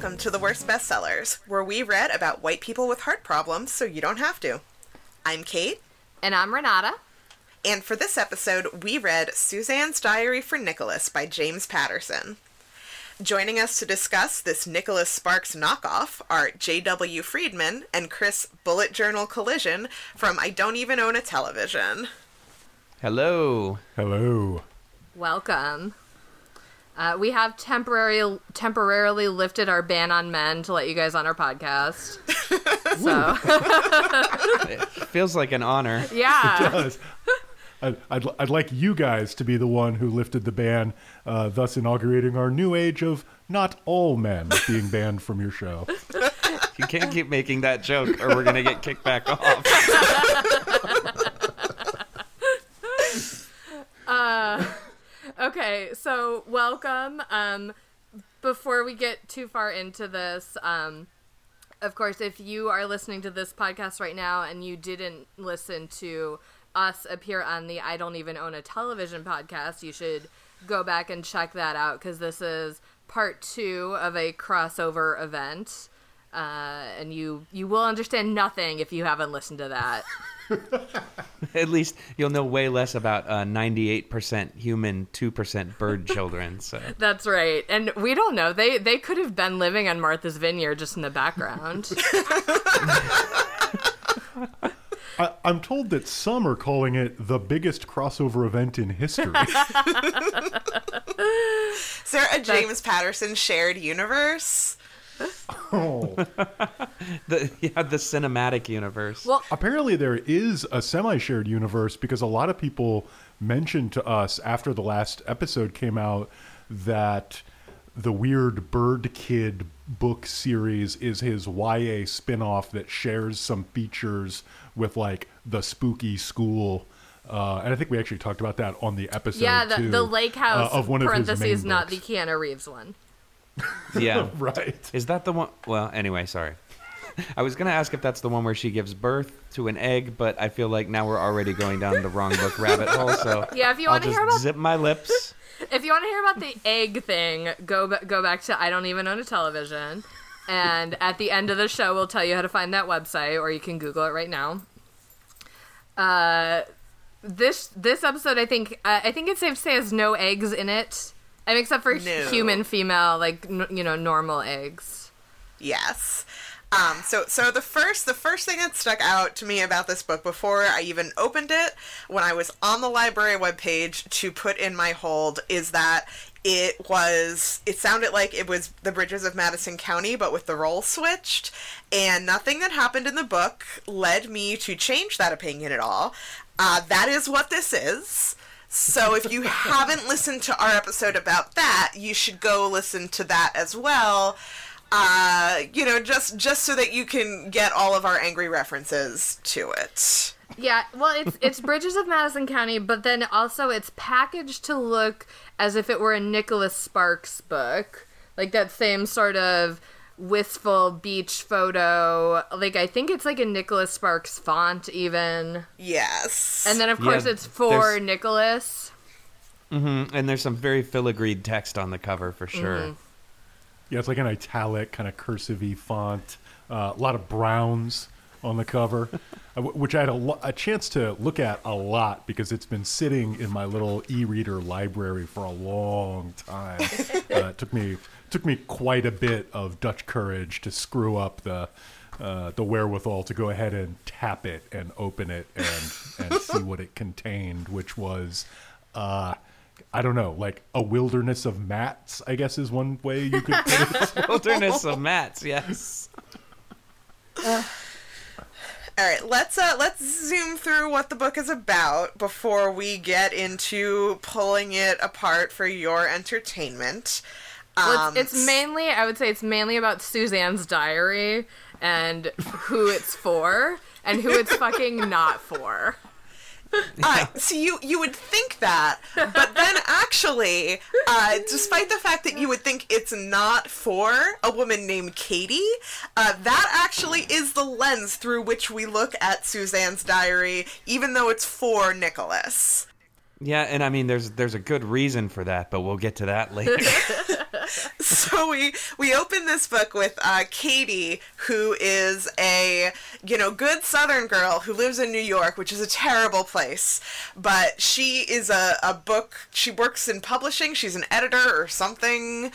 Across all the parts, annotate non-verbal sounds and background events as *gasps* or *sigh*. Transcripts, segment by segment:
Welcome to the Worst Bestsellers, where we read about white people with heart problems so you don't have to. I'm Kait, And I'm Renata. and for this episode, we read Suzanne's Diary for Nicholas by James Patterson. Joining us to discuss this Nicholas Sparks knockoff are J.W. Friedman and Chris Bullet Journal Collision from I Don't Even Own a Television. Hello. Hello. Welcome. Uh, we have temporary, temporarily lifted our ban on men to let you guys on our podcast. *laughs* so, It feels like an honor. *laughs* yeah. it Does. I'd, I'd, I'd like you guys to be the one who lifted the ban, uh, thus inaugurating our new age of not all men being banned from your show. You can't keep making that joke or we're going to get kicked back off. *laughs* Okay, so welcome. Um, before we get too far into this, um, of course, if you are listening to this podcast right now and you didn't listen to us appear on the I Don't Even Own a Television podcast, you should go back and check that out because this is part two of a crossover event. Uh, and you you will understand nothing if you haven't listened to that. *laughs* At least you'll know way less about uh, 98% human, 2% bird children. So *laughs* That's right. And we don't know. They they could have been living on Martha's Vineyard just in the background. *laughs* I, I'm told that some are calling it the biggest crossover event in history. Is there a James Patterson shared universe? Oh. *laughs* the yeah, the cinematic universe. well, Apparently, there is a semi shared universe because a lot of people mentioned to us after the last episode came out that the weird Bird Kid book series is his YA spin off that shares some features with like the spooky school. Uh, and I think we actually talked about that on the episode. yeah, the, too, the Lake House uh, of one of his parentheses, main not the books. Keanu Reeves one. *laughs* yeah. *laughs* right. Is that the one? Well, anyway, sorry. *laughs* I was going to ask if that's the one where she gives birth to an egg, but I feel like now we're already going down the wrong book rabbit hole. So Yeah, if you wanna hear about- zip my lips. If you want to hear about the egg thing, go ba- go back to I don't even own a television, and at the end of the show, we'll tell you how to find that website, or you can Google it right now. Uh, this this episode, I think uh, I think it's safe to say has no eggs in it, I mean, except for No. human, female, like n- you know, normal eggs. Yes. Um, so so the first the first thing that stuck out to me about this book before I even opened it, when I was on the library webpage to put in my hold, is that it was it sounded like it was the bridges of Madison County, but with the role switched, and nothing that happened in the book led me to change that opinion at all. Uh, that is what this is. So if you haven't listened to our episode about that, you should go listen to that as well. Uh, you know, just just so that you can get all of our angry references to it. Yeah, well, it's it's Bridges of Madison County, but then also it's packaged to look as if it were a Nicholas Sparks book, like that same sort of wistful beach photo. Like I think it's like a Nicholas Sparks font even, Yes. and then of Yeah, course it's for there's- Nicholas. hmm And there's some very filigreed text on the cover for sure. Yeah, it's like an italic, kind of cursive font. Uh, a lot of browns on the cover, *laughs* uh, which I had a, lo- a chance to look at a lot because it's been sitting in my little e-reader library for a long time. *laughs* uh, it took me took me quite a bit of Dutch courage to screw up the uh, the wherewithal to go ahead and tap it and open it and and see what it contained, which was. Uh, I don't know, like a wilderness of Matts, I guess is one way you could put it. *laughs* Wilderness of Matts, yes. all right, let's uh let's zoom through what the book is about before we get into pulling it apart for your entertainment. Well, Um, it's, it's mainly, I would say, it's mainly about Suzanne's diary and who it's for and who it's fucking *laughs* not for. Uh, so you you would think that, but then actually, uh, despite the fact that you would think it's not for a woman named Katie, uh, that actually is the lens through which we look at Suzanne's diary, even though it's for Nicholas. Yeah, and I mean, there's there's a good reason for that, but we'll get to that later. *laughs* *laughs* so we we open this book with uh, Katie, who is a you know good Southern girl who lives in New York, which is a terrible place. But she is a, a book. She works in publishing. She's an editor or something.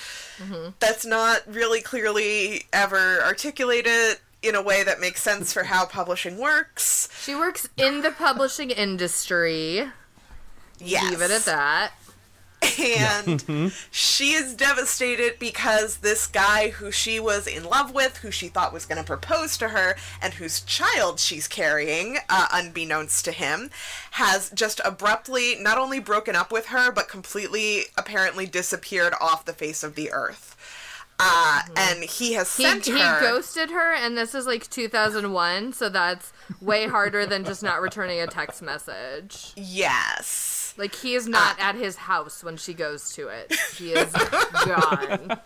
That's not really clearly ever articulated in a way that makes sense for how publishing works. She works in the publishing industry. Yes. Leave it at that. *laughs* and she is devastated because this guy who she was in love with, who she thought was going to propose to her, and whose child she's carrying, uh, unbeknownst to him, has just abruptly not only broken up with her, but completely apparently disappeared off the face of the earth. Uh, and he has He, sent he her. ghosted her, and this is like 2001, so that's way harder than just not returning a text message. yes. Like, he is not at his house when she goes to it. He is *laughs* gone.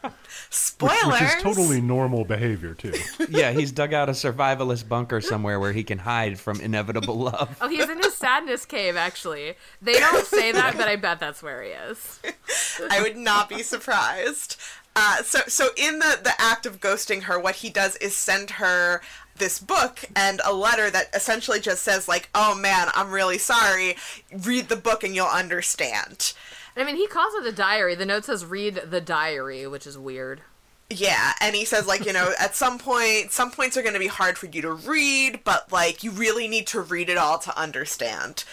Spoilers. Which is totally normal behavior too. *laughs* Yeah, he's dug out a survivalist bunker somewhere where he can hide from inevitable love. Oh, he's in his sadness cave, actually. They don't say that, but I bet that's where he is. *laughs* I would not be surprised. Uh, so, so in the the act of ghosting her, what he does is send her this book and a letter that essentially just says like, "Oh man, I'm really sorry. Read the book and you'll understand." I mean, he calls it a diary. The note says read the diary, which is weird. Yeah, and he says like, you know, *laughs* at some point, some points are going to be hard for you to read, but like you really need to read it all to understand.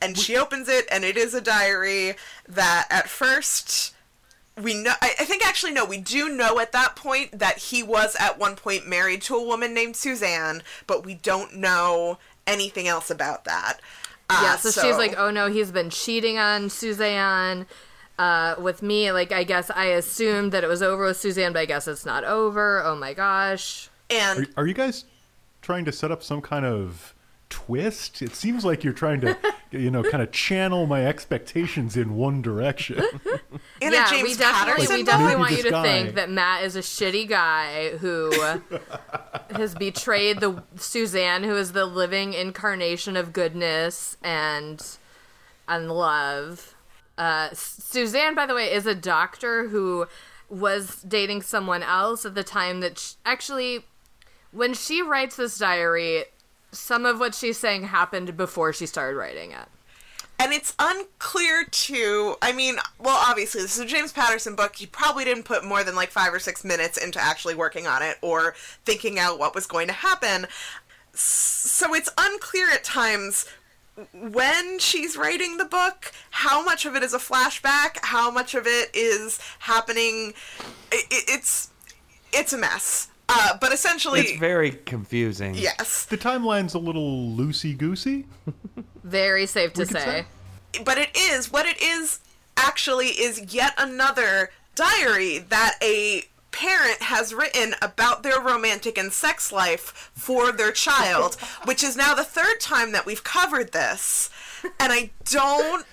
And she opens it, and it is a diary that at first we know. I, I think actually no, we do know at that point that he was at one point married to a woman named Suzanne, but we don't know anything else about that. Uh, Yeah, so, she's like, oh no, he's been cheating on Suzanne uh, with me. Like, I guess I assumed that it was over with Suzanne, but I guess it's not over. Oh my gosh. and Are, are you guys trying to set up some kind of twist? It seems like you're trying to, *laughs* you know, kind of channel my expectations in one direction. in yeah, a James we definitely, Patterson we definitely want you to guy- think that Matt is a shitty guy who *laughs* has betrayed the Suzanne, who is the living incarnation of goodness and and love. Uh, Suzanne, by the way, is a doctor who was dating someone else at the time that sh- actually, when she writes this diary, some of what she's saying happened before she started writing it. And it's unclear too. I mean, well, obviously, this is a James Patterson book. He probably didn't put more than like five or six minutes into actually working on it or thinking out what was going to happen. So it's unclear at times when she's writing the book how much of it is a flashback, how much of it is happening. i i- it's it's a mess. Uh, but essentially, It's very confusing. yes. the timeline's a little loosey goosey. *laughs* Very safe to say. say. but it is what it is actually is yet another diary that a parent has written about their romantic and sex life for their child *laughs* which is now the third time that we've covered this and i don't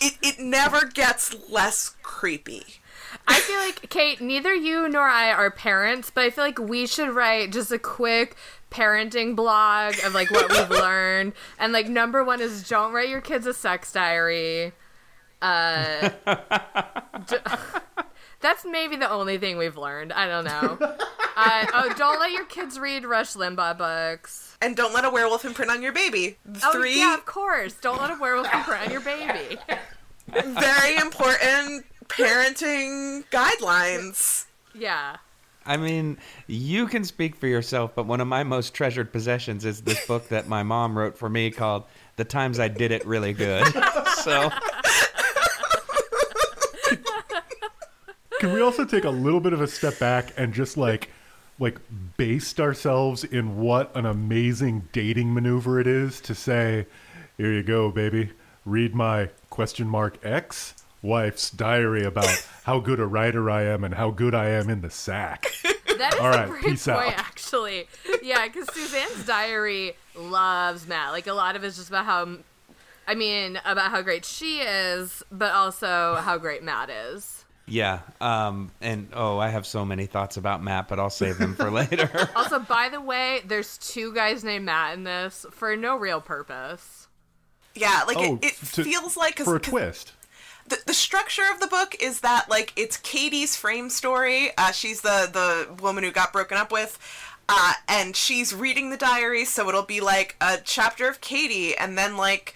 it, it never gets less creepy I feel like Kait, neither you nor I are parents, but I feel like we should write just a quick parenting blog of like what we've *laughs* learned. And like number one is don't write your kids a sex diary. Uh, d- *laughs* that's maybe the only thing we've learned. I don't know. Uh, oh, don't let your kids read Rush Limbaugh books. and don't let a werewolf imprint on your baby Oh three yeah, of course. Don't let a werewolf imprint on your baby. *laughs* very important parenting guidelines Yeah. I mean, you can speak for yourself, but one of my most treasured possessions is this book that my mom wrote for me called The Times I Did It Really Good. *laughs* so, Can we also take a little bit of a step back and just like like based ourselves in what an amazing dating maneuver it is to say, here you go, baby. Read my question mark X wife's diary about *laughs* how good a writer I am and how good I am in the sack. That is All right, a great peace point, out. actually. Yeah, because Suzanne's diary loves Matt. Like a lot of it's just about how, I mean, about how great she is, but also how great Matt is. yeah. Um, and oh, I have so many thoughts about Matt, but I'll save them for *laughs* later. Also, by the way, there's two guys named Matt in this for no real purpose. yeah like Oh, it, it to- feels like 'cause- for a 'cause twist. The, the structure of the book is that like it's Katie's frame story. Uh, she's the the woman who got broken up with. Uh, and she's reading the diary, so it'll be like a chapter of Katie, and then like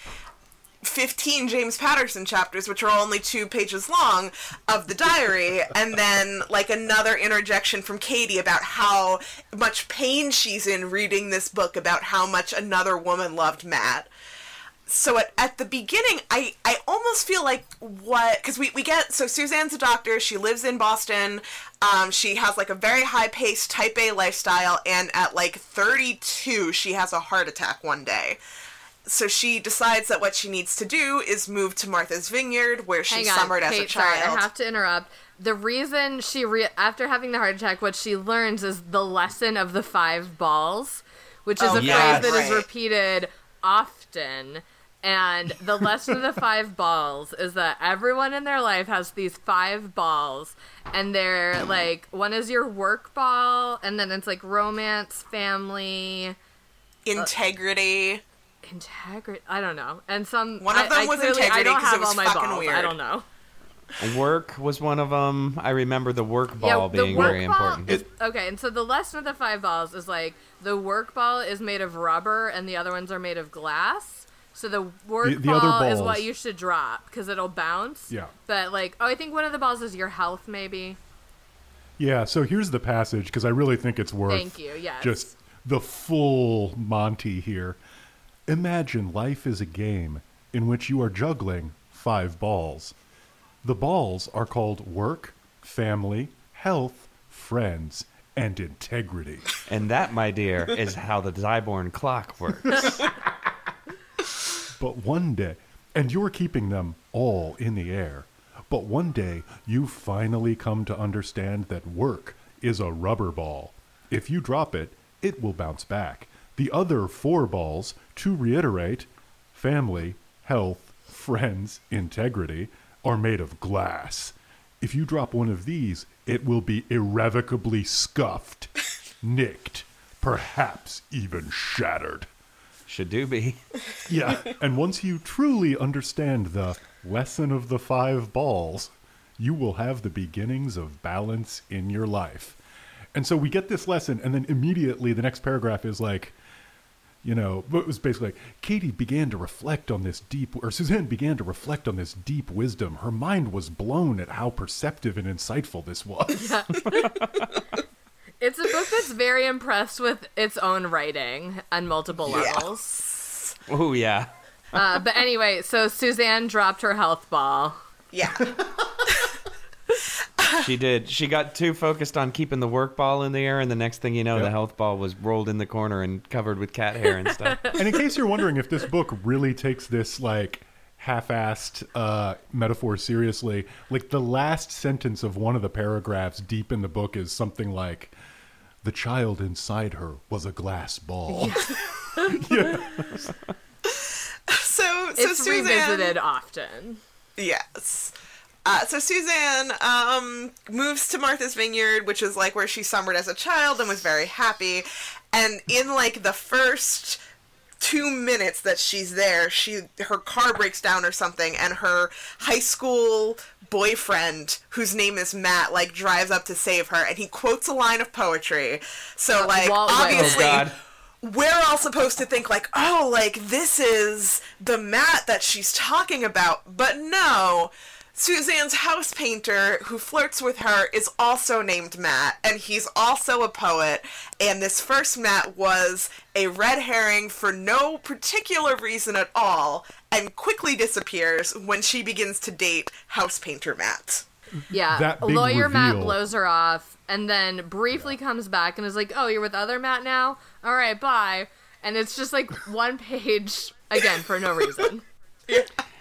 15 James Patterson chapters, which are only two pages long, of the diary, *laughs* and then like another interjection from Katie about how much pain she's in reading this book about how much another woman loved Matt. So at, at the beginning, I, I almost feel like what because we, we get so Suzanne's a doctor. She lives in Boston. Um, she has like a very high paced type A lifestyle, and at like 32, she has a heart attack one day so she decides that what she needs to do is move to Martha's Vineyard, where she Hang on, summered as a child. Sorry, I have to interrupt. The reason she re- after having the heart attack, what she learns is the lesson of the five balls, which is Oh, a yes. phrase that is right. repeated often. And the lesson of the five balls is that everyone in their life has these five balls, and they're like one is your work ball, and then it's like romance, family, uh, Integrity. integrity. I don't know, and some One of them I was clearly- I integrity don't 'cause it have was all my fucking balls. I weird. don't know. Work was one of them. I remember the work ball the being work very ball important. is- okay, and so the lesson of the five balls is like the work ball is made of rubber and the other ones are made of glass. So the work The- the ball is what you should drop because it'll bounce. Yeah. But like, oh, I think one of the balls is your health, maybe. Yeah, so here's the passage because I really think it's worth Thank you, yes. just the full Monty here. Imagine life is a game in which you are juggling five balls. The balls are called work, family, health, friends, and integrity. and that, my dear, is how the Zyborn clock works. *laughs* But one day, and you're keeping them all in the air. But one day, you finally come to understand that work is a rubber ball. If you drop it, it will bounce back. The other four balls, to reiterate, family, health, friends, integrity, are made of glass. If you drop one of these, it will be irrevocably scuffed, *laughs* nicked, perhaps even shattered. Should do be. *laughs* Yeah, and once you truly understand the lesson of the five balls, you will have the beginnings of balance in your life. And so we get this lesson, and then immediately the next paragraph is like, you know, it was basically like Katie began to reflect on this deep, or Suzanne began to reflect on this deep wisdom. Her mind was blown at how perceptive and insightful this was. *laughs* It's a book that's very impressed with its own writing on multiple Yeah. levels. Oh yeah. Uh, but anyway, so Suzanne dropped her health ball. Yeah. She did. She got too focused on keeping the work ball in the air, and the next thing you know, Yep. the health ball was rolled in the corner and covered with cat hair and stuff. and in case you're wondering if this book really takes this like half-assed uh, metaphor seriously, like the last sentence of one of the paragraphs deep in the book is something like, "The child inside her was a glass ball." *laughs* *laughs* So, so It's Suzanne. revisited often. Yes. Uh, so Suzanne um, moves to Martha's Vineyard, which is like where she summered as a child and was very happy. And in like the first two minutes that she's there, she her car breaks down or something, and her high school boyfriend, whose name is Matt, like drives up to save her, and he quotes a line of poetry. So uh, like Walt Whitman. Oh obviously God. we're all supposed to think like, oh, like this is the Matt that she's talking about, but no. Suzanne's house painter who flirts with her is also named Matt, and he's also a poet. And this first Matt was a red herring for no particular reason at all, and quickly disappears when she begins to date house painter Matt. Yeah, That big lawyer Matt blows her off, and then briefly comes back and is like, "Oh, you're with other Matt now. All right, bye." And it's just like one page again for no reason. *laughs*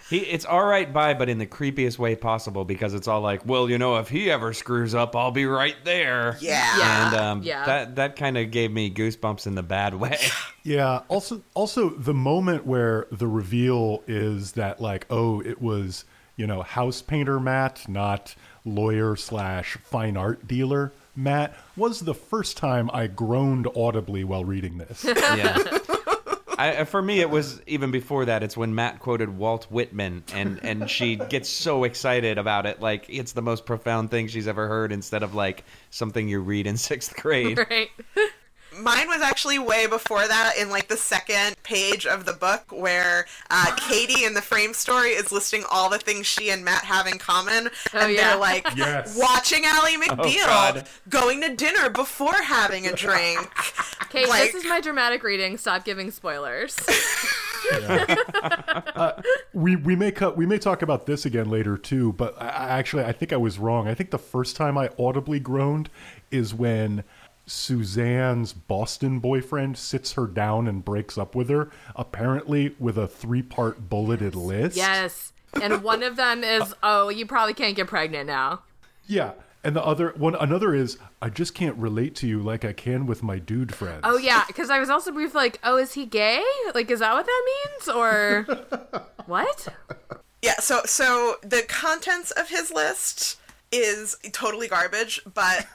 He, it's all right, by, but in the creepiest way possible because it's all like, well, you know, if he ever screws up, I'll be right there. Yeah. Yeah. And um, Yeah. that that kind of gave me goosebumps in the bad way. *laughs* Yeah. Also, also the moment where the reveal is that like, oh, it was you know house painter Matt, not lawyer slash fine art dealer Matt, was the first time I groaned audibly while reading this. *laughs* yeah. I, for me, it was even before that. It's when Matt quoted Walt Whitman, and and she gets so excited about it, like it's the most profound thing she's ever heard, instead of like something you read in *laughs* sixth grade. Right. Mine was actually way before that in like the second page of the book where uh, Katie in the frame story is listing all the things she and Matt have in common. Oh, and yeah. they're like Yes. watching Ally McBeal, God. going to dinner before having a drink. *laughs* Kait, Like- this is my dramatic reading. Stop giving spoilers. *laughs* we we may cut we may talk about this again later too but I, I actually i think i was wrong i think the first time i audibly groaned is when suzanne's boston boyfriend sits her down and breaks up with her apparently with a three-part bulleted list yes. And one of them is, *laughs* oh, you probably can't get pregnant now. yeah and the other one another is i just can't relate to you like i can with my dude friends Oh yeah, because I was also briefly like, oh, is he gay? Like, is that what that means, or *laughs* what? Yeah, so so the contents of his list is totally garbage, but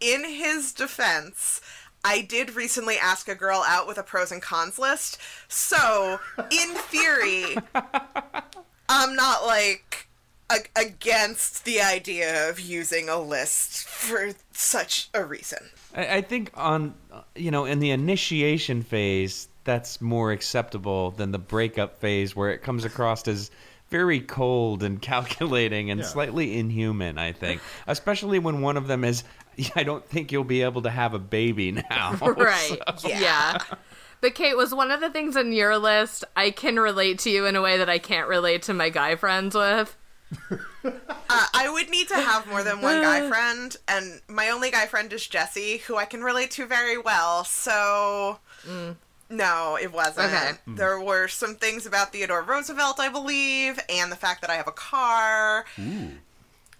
in his defense, I did recently ask a girl out with a pros and cons list. So, in theory, *laughs* I'm not like a- against the idea of using a list for such a reason. I, I think on you know in the initiation phase that's more acceptable than the breakup phase where it comes across as very cold and *laughs* calculating and Yeah. slightly inhuman. I think, especially when one of them is, *laughs* I don't think you'll be able to have a baby now. *laughs* Right. So- yeah. Yeah. *laughs* But Kait, was one of the things in your list I can relate to you in a way that I can't relate to my guy friends with? Uh, I would need to have more than one guy *sighs* friend, and my only guy friend is Jesse, who I can relate to very well. So, no, it wasn't. Okay. There were some things about Theodore Roosevelt, I believe, and the fact that I have a car.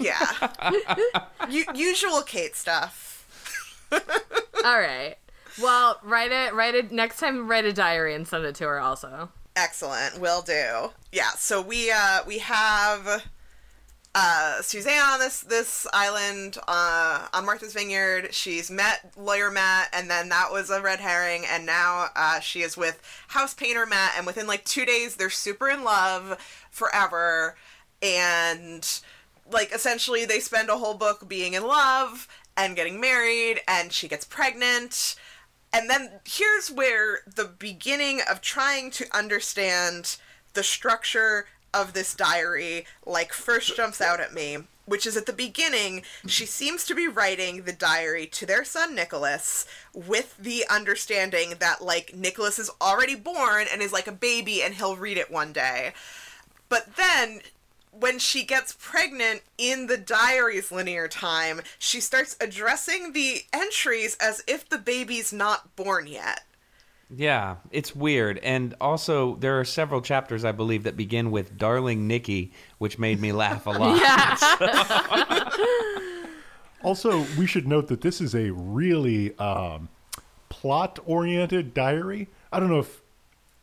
Yeah, U- usual Kait stuff. *laughs* All right. Well, write it. Write it next time. Write a diary and send it to her. Also. Excellent, will do. Yeah, so we uh we have uh Suzanne on this this island uh on Martha's Vineyard. She's met lawyer Matt and then that was a red herring and now uh she is with house painter Matt and within like 2 days they're super in love forever and like essentially they spend a whole book being in love and getting married and she gets pregnant. And then here's where the beginning of trying to understand the structure of this diary like first jumps out at me which is at the beginning she seems to be writing the diary to their son Nicholas with the understanding that like Nicholas is already born and is like a baby and he'll read it one day. But then when she gets pregnant in the diary's linear time, she starts addressing the entries as if the baby's not born yet. Yeah, it's weird. And also, there are several chapters, I believe, that begin with Darling Nikki, which made me laugh a lot. Yeah. *laughs* *laughs* Also, we should note that this is a really um, plot-oriented diary. I don't know if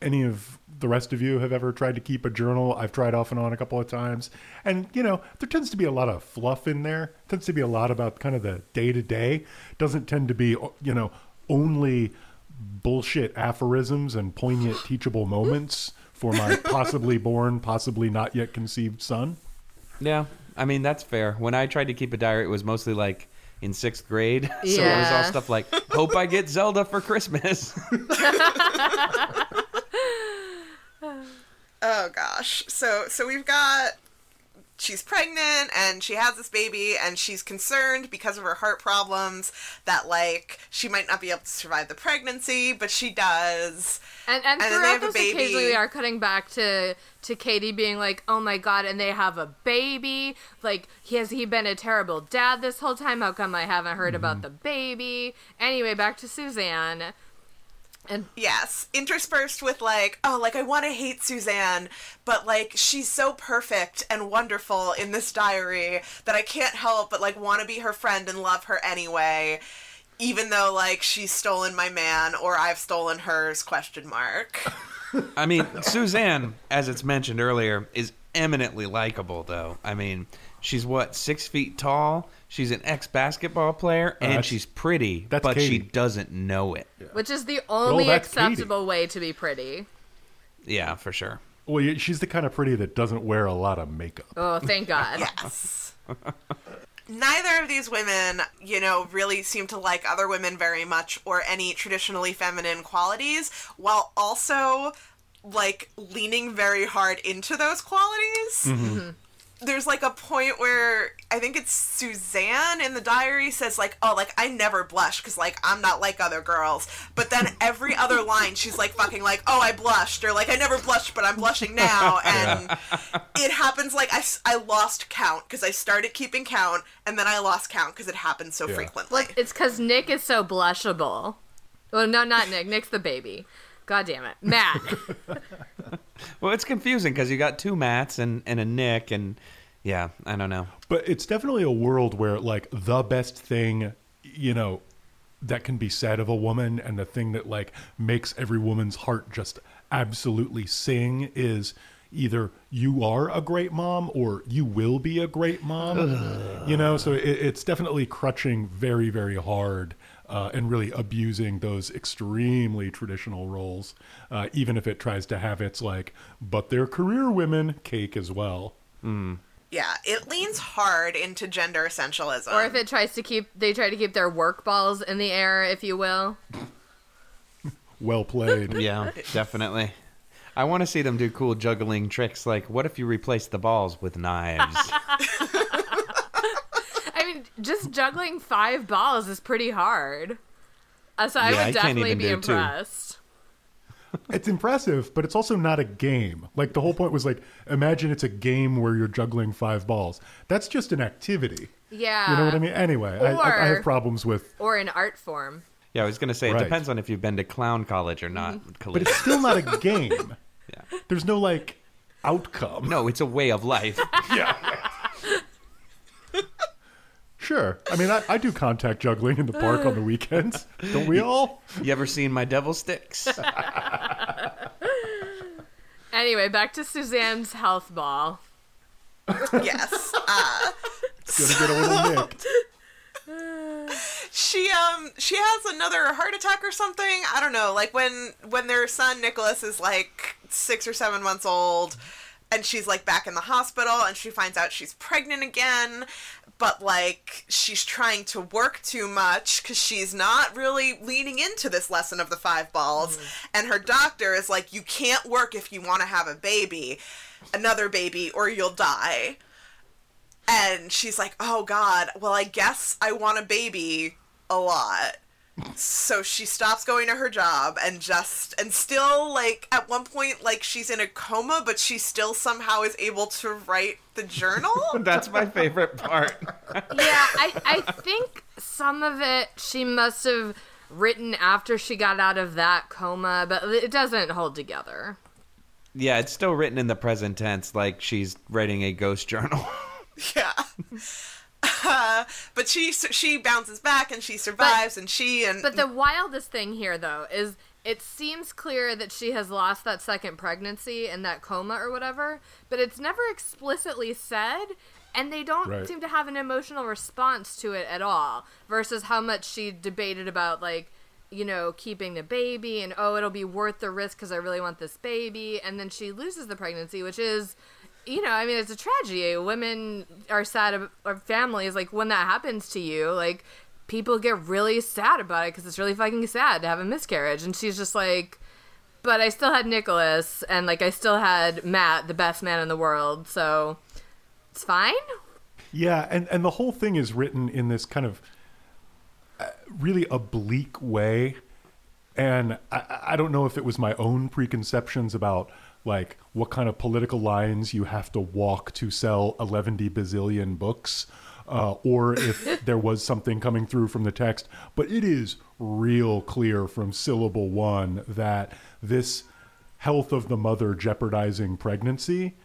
any of the rest of you have ever tried to keep a journal. I've tried off and on a couple of times, and you know there tends to be a lot of fluff in there. Tends to be a lot about kind of the day-to-day. Doesn't tend to be you know only bullshit aphorisms and poignant teachable moments for my *laughs* possibly born, possibly not yet conceived son. Yeah, I mean that's fair. When I tried to keep a diary, it was mostly like in sixth grade, *laughs* so it was all stuff like "Hope I get Zelda for Christmas." *laughs* Oh gosh. So so we've got she's pregnant and she has this baby and she's concerned because of her heart problems that like she might not be able to survive the pregnancy, but she does. And and, And then they throughout have a this, baby. occasionally we are cutting back to to Katie being like, "Oh my god!" And they have a baby. Like, has he been a terrible dad this whole time? How come I haven't heard about mm-hmm. the baby? Anyway, back to Suzanne. And Yes, interspersed with like, oh, like I want to hate Suzanne, but like she's so perfect and wonderful in this diary that I can't help but like want to be her friend and love her anyway, even though like she's stolen my man or I've stolen hers? Question mark. *laughs* I mean, Suzanne, as it's mentioned earlier, is eminently likable, though. I mean, she's what six feet tall. She's an ex basketball player, uh, and that's- she's pretty, that's but she doesn't know it. Which is the only that's Katie. acceptable way to be pretty. Yeah, for sure. Well, she's the kind of pretty that doesn't wear a lot of makeup. Oh, thank *laughs* God. Yes. *laughs* Neither of these women, you know, really seem to like other women very much or any traditionally feminine qualities, while also like leaning very hard into those qualities. Mm-hmm. Mm-hmm. There's like a point where I think it's Suzanne in the diary says like, "Oh, like I never blush because like I'm not like other girls." But then every other line she's like fucking like, "Oh, I blushed," or like I never blushed, but I'm blushing now, *laughs* and it happens like I, I lost count because I started keeping count and then I lost count because it happens so Yeah. frequently. It's because Nick is so blushable. Well, no, not Nick. Nick's the baby. God damn it. Matt. *laughs* Well, it's confusing because you got two Matts and, and a Nick, and yeah, I don't know. But it's definitely a world where, like, the best thing, you know, that can be said of a woman and the thing that, like, makes every woman's heart just absolutely sing is either you are a great mom or you will be a great mom. You know, so it, it's definitely crutching very, very hard. Uh, and really abusing those extremely traditional roles, uh, even if it tries to have its like, but they're career women cake as well. yeah, it leans hard into gender essentialism. or if it tries to keep, they try to keep their work balls in the air, if you will. Well played. *laughs* Yeah, definitely. I want to see them do cool juggling tricks. Like, what if you replace the balls with knives? *laughs* I mean, just juggling five balls is pretty hard. Uh, so I Yeah, I would can't definitely be do two. impressed. It's impressive, but it's also not a game. Like the whole point was like, imagine it's a game where you're juggling five balls. That's just an activity. Yeah. You know what I mean? Anyway, I, I, I have problems with, Or an art form. yeah, I was gonna say it Right. depends on if you've been to clown college or not. Mm-hmm. but it's still not a *laughs* game. Yeah. There's no like outcome. No, it's a way of life. *laughs* *laughs* Sure. I mean, I, I do contact juggling in the park on the *laughs* weekends. Don't we all? You ever seen my devil sticks? *laughs* Anyway, back to Suzanne's health ball. yes. *laughs* Uh, Gonna get a little nicked. she um she has another heart attack or something. I don't know. Like when when their son Nicholas is like six or seven months old, and she's like back in the hospital, and she finds out she's pregnant again. But like she's trying to work too much because she's not really leaning into this lesson of the five balls. Mm-hmm. And her doctor is like, "You can't work if you want to have a baby, another baby, or you'll die." And she's like, "Oh God, well I guess I want a baby a lot." So she stops going to her job and just and still like at one point like she's in a coma, but she still somehow is able to write the journal. *laughs* That's my favorite part. Yeah, *laughs* I, I think some of it she must have written after she got out of that coma, but it doesn't hold together. Yeah, it's still written in the present tense, like she's writing a ghost journal. *laughs* yeah. Uh, *laughs* but she she bounces back and she survives and she and But the wildest thing here, though, is it seems clear that she has lost that second pregnancy and that coma or whatever, but it's never explicitly said, and they don't Right. seem to have an emotional response to it at all, versus how much she debated about, like, you know, keeping the baby and, oh, it'll be worth the risk because I really want this baby, and then she loses the pregnancy, which is. You know, I mean, it's a tragedy. Women are sad, or families, like, when that happens to you, like, people get really sad about it because it's really fucking sad to have a miscarriage. And she's just like, but I still had Nicholas, and like I still had Matt, the best man in the world, so it's fine. Yeah, and and the whole thing is written in this kind of uh, really oblique way, and I, I don't know if it was my own preconceptions about like what kind of political lines you have to walk to sell 11 bazillion books. Uh, or if *laughs* there was something coming through from the text, but it is real clear from syllable one that this health of the mother jeopardizing pregnancy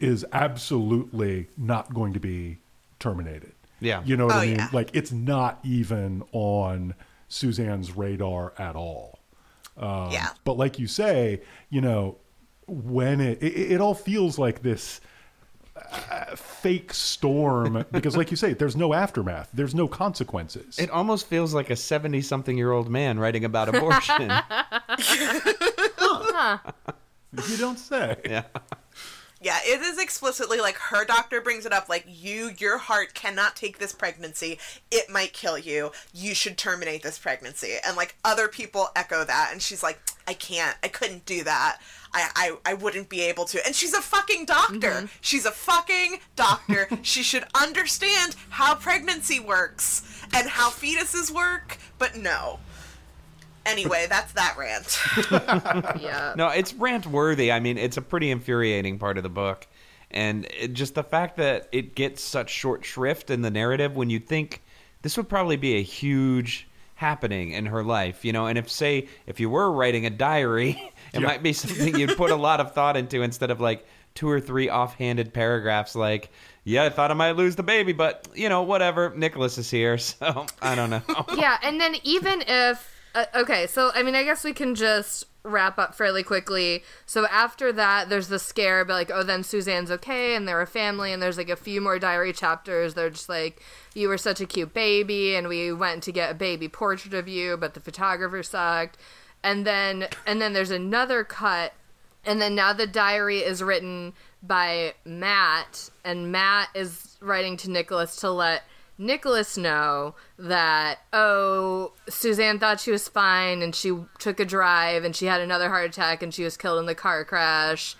is absolutely not going to be terminated. Yeah. You know what Oh, I mean? yeah. Like it's not even on Suzanne's radar at all. yeah. But like you say, you know, when it it, it all feels like this uh, fake storm because, like you say, there's no aftermath, there's no consequences. It almost feels like a 70 something year old man writing about *laughs* abortion. you don't say. yeah. Yeah, it is explicitly like her doctor brings it up like you your heart cannot take this pregnancy. It might kill you. You should terminate this pregnancy. And like other people echo that and she's like I can't. I couldn't do that. I I, I wouldn't be able to. And she's a fucking doctor. Mm-hmm. She's a fucking doctor. *laughs* she should understand how pregnancy works and how fetuses work, but no. Anyway, that's that rant. *laughs* Yeah. No, it's rant worthy. I mean, it's a pretty infuriating part of the book. And it, just the fact that it gets such short shrift in the narrative when you think this would probably be a huge happening in her life, you know, and if say if you were writing a diary, *laughs* it Yeah. might be something you'd put a lot of thought into instead of like two or three offhanded paragraphs like, yeah, I thought I might lose the baby, but you know, whatever. Nicholas is here, *laughs* so I don't know. yeah, and then even if uh, okay, so I mean, I guess we can just wrap up fairly quickly. So after that, there's the scare, but like, oh, then Suzanne's okay, and they're a family, and there's like a few more diary chapters. They're just like, you were such a cute baby, and we went to get a baby portrait of you, but the photographer sucked. And then and then there's another cut and then now the diary is written by Matt, and Matt is writing to Nicholas to let Nicholas know that, oh, Suzanne thought she was fine and she took a drive and she had another heart attack and she was killed in the car crash.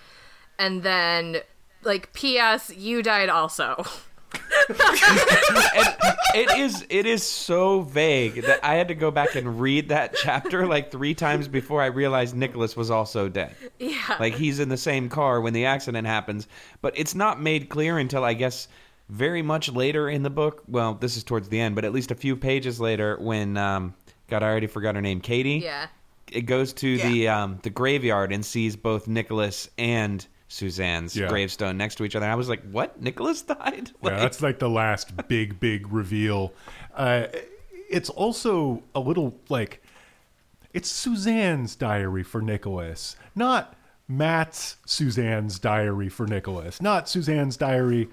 And then, like, P.S., you died also. *laughs* and it is it is so vague that I had to go back and read that chapter like three times before I realized Nicholas was also dead. yeah. Like he's in the same car when the accident happens, but it's not made clear until I guess very much later in the book. Well, this is towards the end, but at least a few pages later when um God, I already forgot her name, Katie. yeah. It goes to the um the graveyard and sees both Nicholas and Suzanne's Yeah. gravestone next to each other. And I was like, "What? Nicholas *laughs* died?" Yeah, that's like the last *laughs* big, big reveal. Uh, it's also a little like it's Suzanne's diary for Nicholas, not Matt's Suzanne's diary for Nicholas, not Suzanne's diary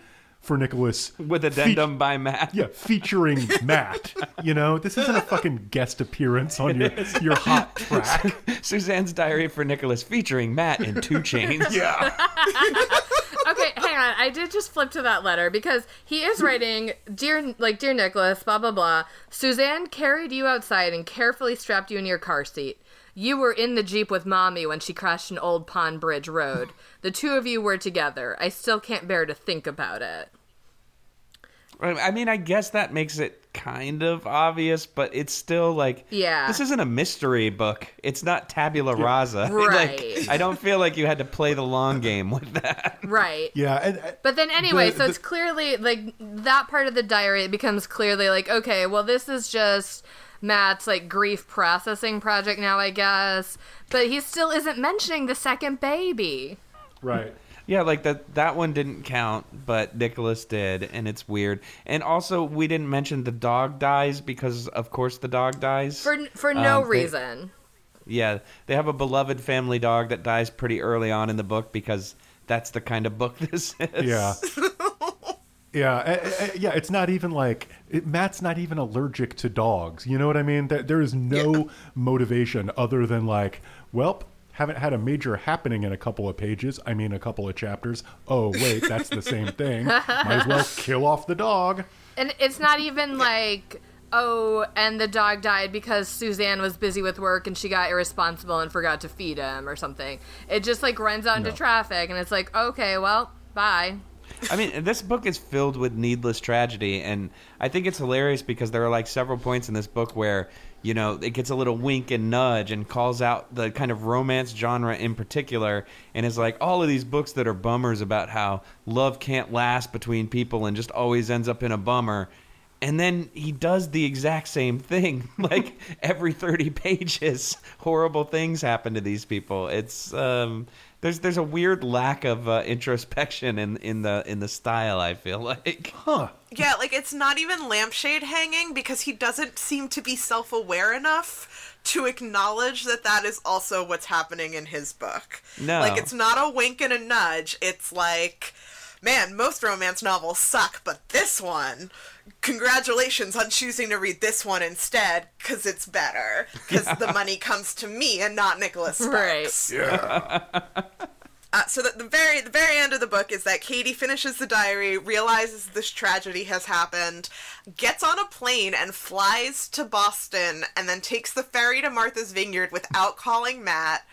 for Nicholas with addendum by Matt. Yeah, featuring Matt. You know, this isn't a fucking guest appearance on your your hot *laughs* track. Suzanne's Diary for Nicholas featuring Matt in 2 Chainz. Yeah. *laughs* okay, hang on. I did just flip to that letter because he is writing, "Dear, like, dear Nicholas, blah blah blah. Suzanne carried you outside and carefully strapped you in your car seat. You were in the jeep with mommy when she crashed in Old Pond Bridge Road. The two of you were together. I still can't bear to think about it. I mean, I guess that makes it kind of obvious, but it's still like, Yeah. this isn't a mystery book. It's not tabula rasa. *laughs* Right. like, I don't feel like you had to play the long game with that. Right." Yeah, and uh, But then anyway, The- so the- it's clearly like that part of the diary it becomes clearly like okay, well this is just Matt's like grief processing project now, I guess. But he still isn't mentioning the second baby. right. Yeah, like that that one didn't count, but Nicholas did, and it's weird. And also, we didn't mention the dog dies because, of course, the dog dies. For for no Um, they- reason. Yeah, they have a beloved family dog that dies pretty early on in the book because that's the kind of book *laughs* this is. Yeah. *laughs* Yeah, uh, uh, yeah. It's not even like it, Matt's not even allergic to dogs. You know what I mean? There, there is no motivation other than like, well, haven't had a major happening in a couple of pages. I mean, a couple of chapters. Oh wait, that's the same thing. Might as well *laughs* kill off the dog. And it's not even like oh, and the dog died because Suzanne was busy with work and she got irresponsible and forgot to feed him or something. It just like runs out into No. traffic and it's like, okay, well, bye. I mean, this book is filled with needless tragedy, and I think it's hilarious because there are like several points in this book where you know it gets a little wink and nudge and calls out the kind of romance genre in particular, and is like all of these books that are bummers about how love can't last between people and just always ends up in a bummer. And then he does the exact same thing. *laughs* Like every 30 pages, horrible things happen to these people. It's um there's there's a weird lack of uh, introspection in in the in the style, I feel like. Huh. Yeah, like it's not even lampshade hanging because he doesn't seem to be self aware enough to acknowledge that that is also what's happening in his book. No. Like it's not a wink and a nudge. It's like man, most romance novels suck, but this one, congratulations on choosing to read this one instead, because it's better. Because the *laughs* money comes to me and not Nicholas Sparks. Right. Uh, so that the very the very end of the book is that Katie finishes the diary, realizes this tragedy has happened, gets on a plane and flies to Boston, and then takes the ferry to Martha's Vineyard without calling Matt,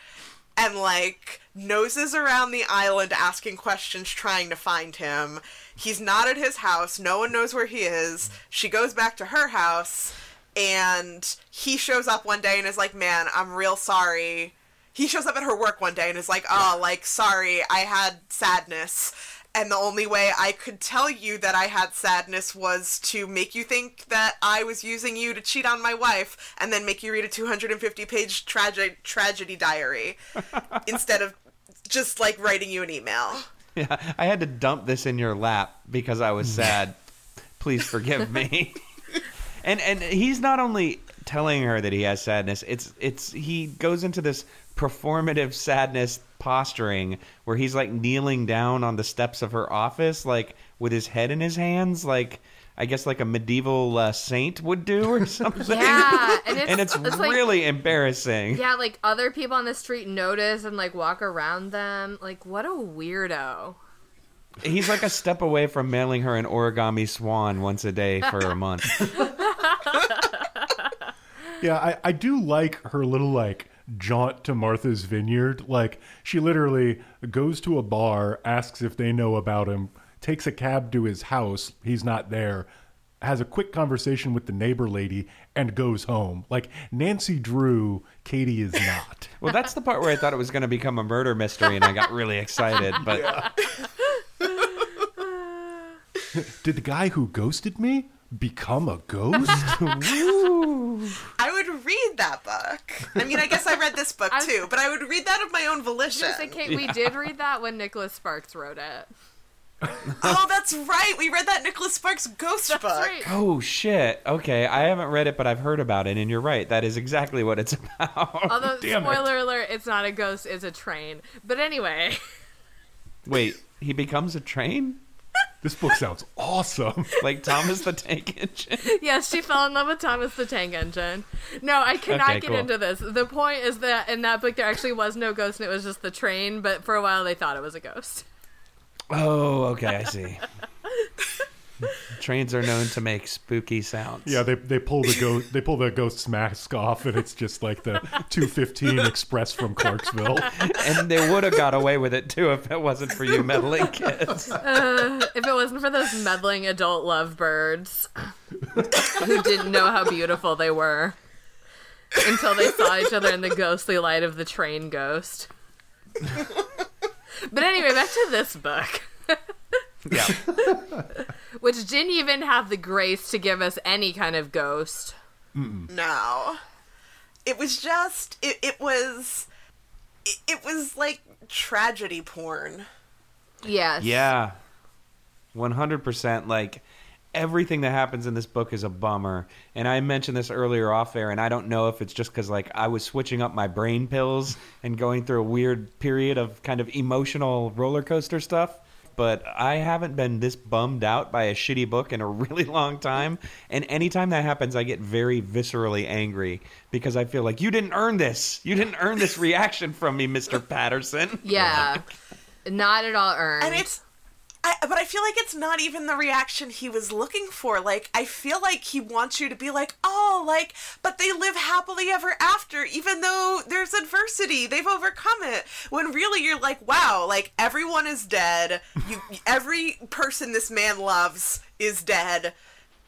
and like noses around the island asking questions, trying to find him. He's not at his house. No one knows where he is. She goes back to her house, and he shows up one day and is like, "Man, I'm real sorry." he shows up at her work one day and is like, "Oh, like sorry, I had sadness." And the only way I could tell you that I had sadness was to make you think that I was using you to cheat on my wife and then make you read a 250 page trage- tragedy diary *laughs* instead of just like writing you an email. Yeah, I had to dump this in your lap because I was sad. Please forgive me. *laughs* and and he's not only telling her that he has sadness, it's it's he goes into this performative sadness posturing where he's like kneeling down on the steps of her office like with his head in his hands like I guess like a medieval uh, saint would do or *laughs* something. Yeah, and *laughs* it's, and it's, like- really embarrassing. Yeah, like other people on the street notice and like walk around them. Like, what a weirdo. He's like a *laughs* step away from mailing her an origami swan once a day for a month. Yeah, I, I do like her little like jaunt to Martha's Vineyard. Like she literally goes to a bar, asks if they know about him, takes a cab to his house. He's not there. Has a quick conversation with the neighbor lady and goes home. Like Nancy Drew, Katie is not. *laughs* Well, that's the part where I thought it was going to become a murder mystery, and I got really excited. But *laughs* Did the guy who ghosted me become a ghost? *laughs* I would read that book. I mean, I guess I read this book too, but I would read that of my own volition. Just say, Kait, we did read that when Nicholas Sparks wrote it. Oh, that's right. We read that Nicholas Sparks ghost That's book. right. oh shit, okay, I haven't read it, but I've heard about it, and you're right. That is exactly what it's *laughs* about. Although, *laughs* Damn it. spoiler alert, it's not a ghost, it's a train. But anyway, Wait, he becomes a train this book sounds awesome. *laughs* like Thomas the Tank Engine. *laughs* yes, she fell in love with Thomas the Tank Engine. No, I cannot Okay, get cool. into this. The point is that in that book there actually was no ghost and it was just the train, but for a while they thought it was a ghost. Oh, okay, I see. *laughs* Trains are known to make spooky sounds. Yeah, they they pull the ghost they pull the ghost's mask off, and it's just like the two fifteen express from Clarksville. and they would have got away with it too if it wasn't for you meddling kids. *laughs* Uh, if it wasn't for those meddling adult lovebirds who didn't know how beautiful they were until they saw each other in the ghostly light of the train ghost. But anyway, back to this book. *laughs* Yeah. *laughs* Which didn't even have the grace to give us any kind of ghost. No. It was just it, it was it, it was like tragedy porn. Yes. Yeah. 100% like everything that happens in this book is a bummer. And I mentioned this earlier off air and I don't know if it's just cuz like I was switching up my brain pills and going through a weird period of kind of emotional roller coaster stuff. But I haven't been this bummed out by a shitty book in a *laughs* really long time. And anytime that happens, I get very viscerally angry because I feel like you didn't earn this. You didn't earn this reaction from me, Mr. Patterson. Yeah. *laughs* Not at all earned. And it's I, but I feel like it's not even the reaction he was looking for. Like, I feel like he wants you to be like, oh, like, but they live happily ever after, even though there's adversity. They've overcome it. When really you're like, wow, like, everyone is dead. You, every person this man loves is dead.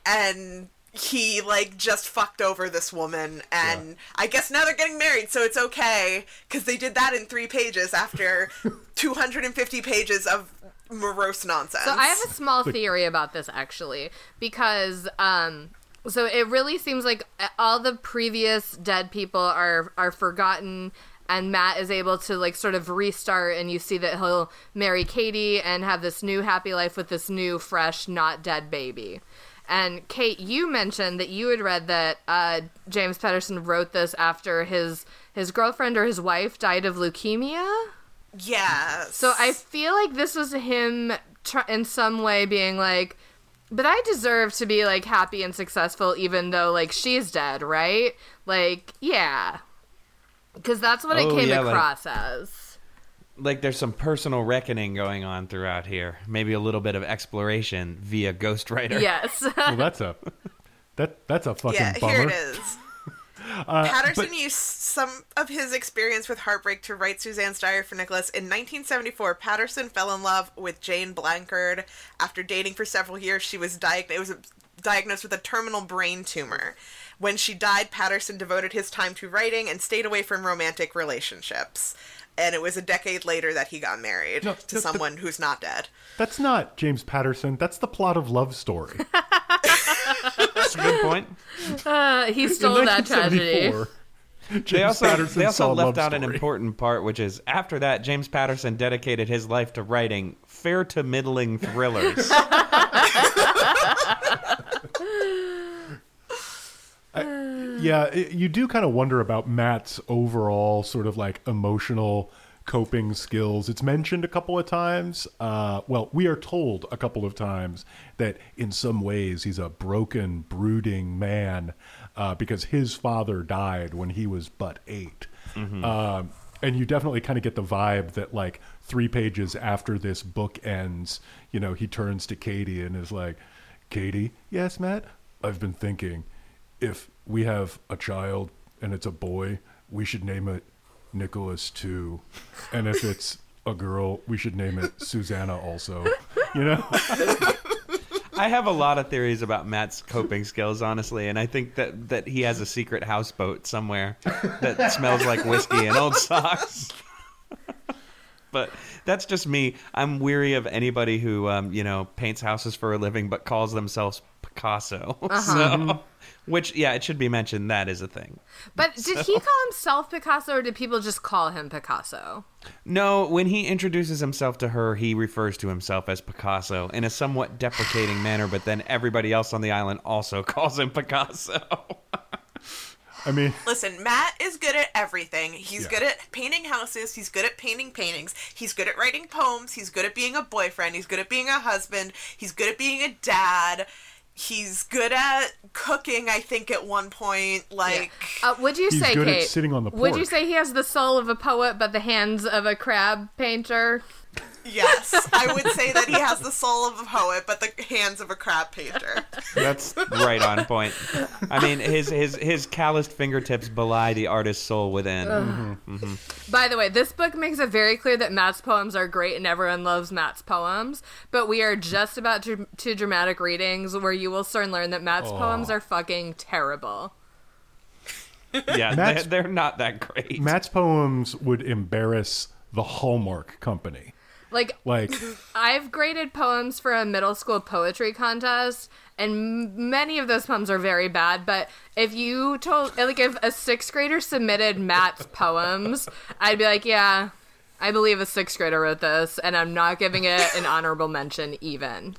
And he, like, just fucked over this woman. And I guess now they're getting married, so it's okay. Because they did that in three pages after *laughs* 250 pages of morose nonsense. So I have a small theory about this actually because um so it really seems like all the previous dead people are are forgotten and Matt is able to like sort of restart and you see that he'll marry Katie and have this new happy life with this new fresh not dead baby. And Kait, you mentioned that you had read that uh, James Patterson wrote this after his his girlfriend or his wife died of leukemia. Yeah. So I feel like this was him tr- in some way being like, but I deserve to be like happy and successful even though like she's dead, right? Like, yeah. Because that's what it Oh, came yeah, like- across as. like there's some personal reckoning going on throughout here. Maybe a little bit of exploration via Ghostwriter. Yes. *laughs* Well, that's a that that's a fucking yeah, bummer. here it is. Uh, Patterson but- used some of his experience with heartbreak to write Suzanne's Diary for Nicholas. In 1974, Patterson fell in love with Jane Blanchard. After dating for several years, she was diagnosed. was diagnosed with a terminal brain tumor. When she died, Patterson devoted his time to writing and stayed away from romantic relationships. And it was a decade later that he got married No, to no, someone who's not dead. That's not James Patterson. That's the plot of Love Story. *laughs* That's a good point. *laughs* Uh, he In stole that tragedy. 1974, James They also Patterson they also left Love out an important part, which is after that, James Patterson dedicated his life to writing fair to middling thrillers. *laughs* Yeah, it, you do kind of wonder about Matt's overall sort of like emotional coping skills. It's mentioned a couple of times. Uh, well, we are told a couple of times that in some ways he's a broken, brooding man uh, because his father died when he was but 8 Um, and you definitely kind of get the vibe that like three pages after this book ends, you know, he turns to Katie and is like, Katie, yes, Matt, I've been thinking if we have a child and it's a boy, we should name it Nicholas too. And if it's a girl, we should name it Susanna also. You know? *laughs* I have a lot of theories about Matt's coping skills, honestly, and I think that, that he has a secret houseboat somewhere that smells like whiskey and old socks. *laughs* but that's just me. I'm weary of anybody who, um, you know, paints houses for a living but calls themselves Picasso. *laughs* So, which, yeah, it should be mentioned that is a thing. But did he call himself Picasso or did people just call him Picasso? No, when he introduces himself to her, he refers to himself as Picasso in a somewhat deprecating *sighs* manner, but then everybody else on the island also *laughs* calls him Picasso. I mean, Listen, Matt is good at everything. He's Yeah. good at painting houses. He's good at painting paintings. He's good at writing poems. He's good at being a boyfriend. He's good at being a husband. He's good at being a dad. He's good at cooking, I think, at one point. Like, Uh, would you He's say, good at Kait? sitting on the Would you say he has the soul of a poet but the hands of a crab painter? Yes, I would say that he has the soul of a poet, but the hands of a crab painter. That's right on point. I mean, his his his calloused fingertips belie the artist's soul within. Mm-hmm, mm-hmm. By the way, this book makes it very clear that Matt's poems are great and everyone loves Matt's poems, but we are just about to, to dramatic readings where you will soon learn that Matt's poems are fucking terrible. Yeah, Matt's- they're, they're not that great. Matt's poems would embarrass the Hallmark Company. Like, Like, I've graded poems for a middle school poetry contest, and many of those poems are very bad. But if you told, like, if a sixth grader submitted Matt's poems, I'd be like, yeah, I believe a sixth grader wrote this, and I'm not giving it an honorable mention, even.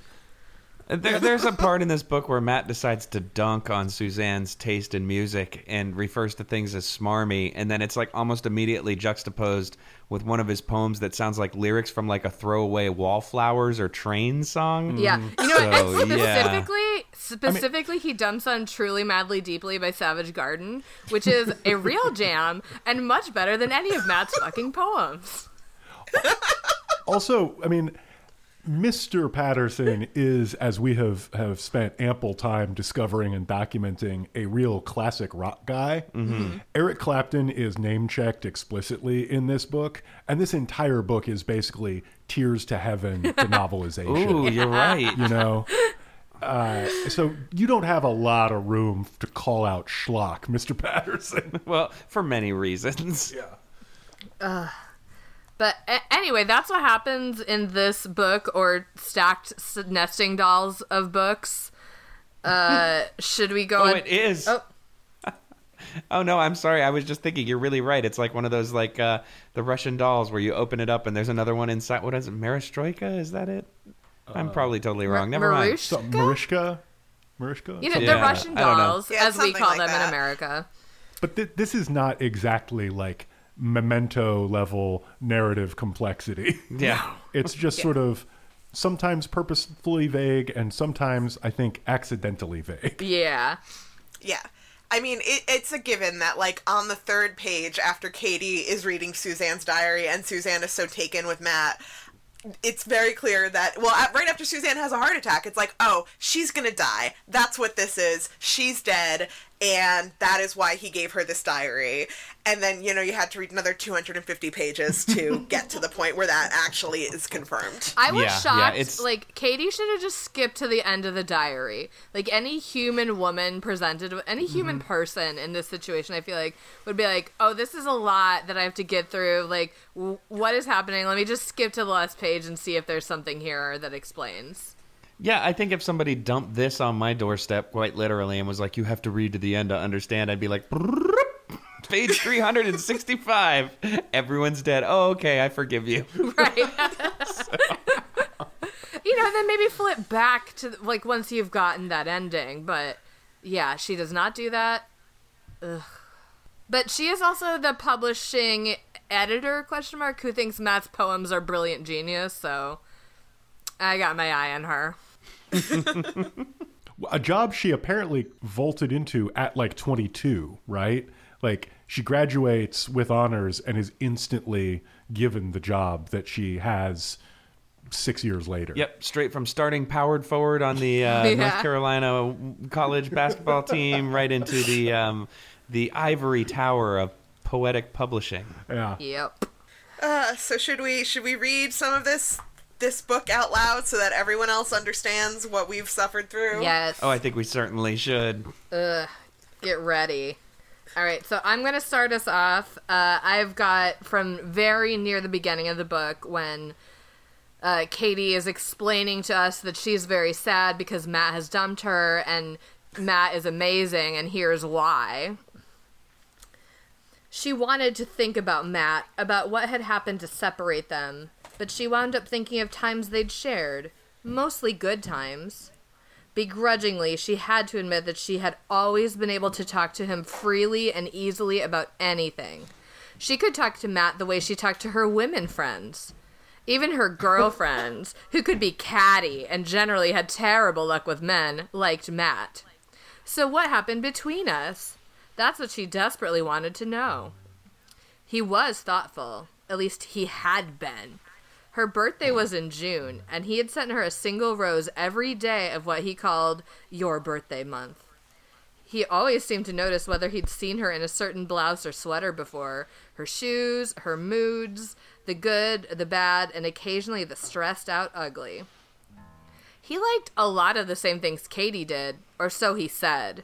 There, there's a part in this book where Matt decides to dunk on Suzanne's taste in music and refers to things as smarmy, and then it's like almost immediately juxtaposed with one of his poems that sounds like lyrics from like a throwaway Wallflowers or Train song. Yeah, you know, So, and yeah. specifically, specifically, he dumps on "Truly Madly Deeply" by Savage Garden, which is a real *laughs* jam and much better than any of Matt's fucking poems. also, I mean, Mr. Patterson is, as we have, have spent ample time discovering and documenting, a real classic rock guy. Eric Clapton is name checked explicitly in this book, and this entire book is basically Tears to Heaven, *laughs* the novelization. Ooh, you're right. You know? Uh, so you don't have a lot of room to call out schlock, Mr. Patterson. *laughs* Well, for many reasons. But a- anyway, that's what happens in this book or stacked s- nesting dolls of books. Uh, *laughs* should we go? Oh, on- it is. Oh. *laughs* Oh no, I'm sorry. I was just thinking. You're really right. It's like one of those like uh, the Russian dolls where you open it up and there's another one inside. What is it? Maristroika? Is that it? I'm probably totally wrong. Never mind. Marush- So, Marishka? Marishka? You know, the Yeah, Russian I don't know. dolls, Yeah, as we call like them in. America. But th- this is not exactly like memento level narrative complexity. *laughs* Yeah. *laughs* It's just sort of sometimes purposefully vague and sometimes I think accidentally vague. *laughs* Yeah. Yeah. I mean, it, it's a given that, like, on the third page, after Katie is reading Suzanne's diary and Suzanne is so taken with Matt, it's very clear that, well, at- right after Suzanne has a heart attack, it's like, oh, she's gonna die. That's what this is. She's dead. And that is why he gave her this diary. And then, you know, you had to read another 250 pages to *laughs* get to the point where that actually is confirmed. I was Yeah, yeah, shocked. it's- Like Katie should have just skipped to the end of the diary. Like any human woman presented, with any human Mm-hmm. person in this situation, I feel like would be like, "Oh, this is a lot that I have to get through. Like, w- what is happening? Let me just skip to the last page and see if there's something here that explains." Yeah, I think if somebody dumped this on my doorstep, quite literally, and was like, "You have to read to the end to understand," I'd be like, *laughs* "Page three hundred and sixty-five. Everyone's dead. Oh, okay, I forgive you." *laughs* Right. *laughs* you know, then maybe flip back to like once you've gotten that ending. But yeah, she does not do that. Ugh. But she is also the publishing editor question mark who thinks Matt's poems are brilliant genius. So I got my eye on her. *laughs* A job she apparently vaulted into at like 22, right? Like she graduates with honors and is instantly given the job that she has six years later. Yep, straight from starting powered forward on the uh, *laughs* Yeah. North Carolina college basketball *laughs* team, right into the um, the ivory tower of poetic publishing. Yeah. Yep. Uh, so should we should we read some of this this book out loud so that everyone else understands what we've suffered through? Yes. Oh, I think we certainly should. Ugh, get ready. All right, so I'm going to start us off. Uh, I've got from very near the beginning of the book when uh, Katie is explaining to us that she's very sad because Matt has dumped her, and Matt is amazing, and here's why. She wanted to think about Matt, about what had happened to separate them, but she wound up thinking of times they'd shared, mostly good times. Begrudgingly, she had to admit that she had always been able to talk to him freely and easily about anything. She could talk to Matt the way she talked to her women friends. Even her *laughs* girlfriends, who could be catty and generally had terrible luck with men, liked Matt. So, what happened between us? That's what she desperately wanted to know. He was thoughtful. At least he had been. Her birthday was in June, and he had sent her a single rose every day of what he called your birthday month. He always seemed to notice whether he'd seen her in a certain blouse or sweater before her shoes, her moods, the good, the bad, and occasionally the stressed out ugly. He liked a lot of the same things Katie did, or so he said.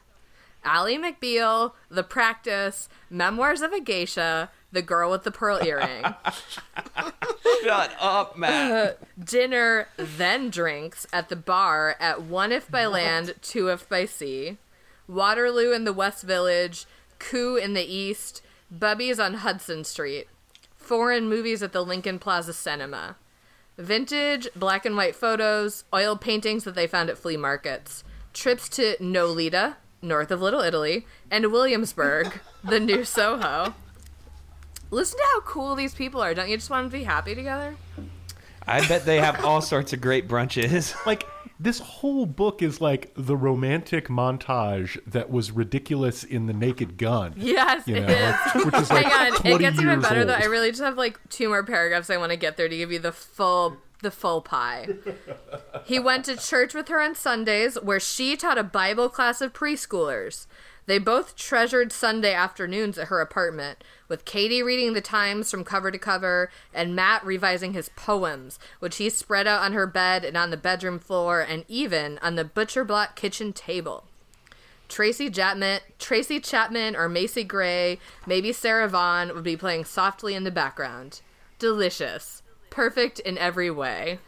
Ally McBeal, The Practice, Memoirs of a Geisha, The Girl with the Pearl Earring. *laughs* Shut up, Matt. Uh, dinner, then drinks at the bar at One If by Land, Two If by Sea, Waterloo in the West Village, Coup in the East, Bubby's on Hudson Street, foreign movies at the Lincoln Plaza Cinema, vintage black and white photos, oil paintings that they found at flea markets, trips to Nolita, north of Little Italy, and Williamsburg, the new Soho. Listen to how cool these people are. Don't you just want them to be happy together? I bet they have all sorts of great brunches. *laughs* Like this whole book is like the romantic montage that was ridiculous in The Naked Gun. Yes, You know, is. *laughs* which is like Hang on, 20 it gets even years better though. I really just have like two more paragraphs I want to get there to give you the full the full pie. he went to church with her on Sundays where she taught a Bible class of preschoolers. They both treasured Sunday afternoons at her apartment, with Katie reading the Times from cover to cover and Matt revising his poems, which he spread out on her bed and on the bedroom floor and even on the butcher block kitchen table. Tracy Chapman, Tracy Chapman or Macy Gray, maybe Sarah Vaughn would be playing softly in the background. Delicious. Perfect in every way.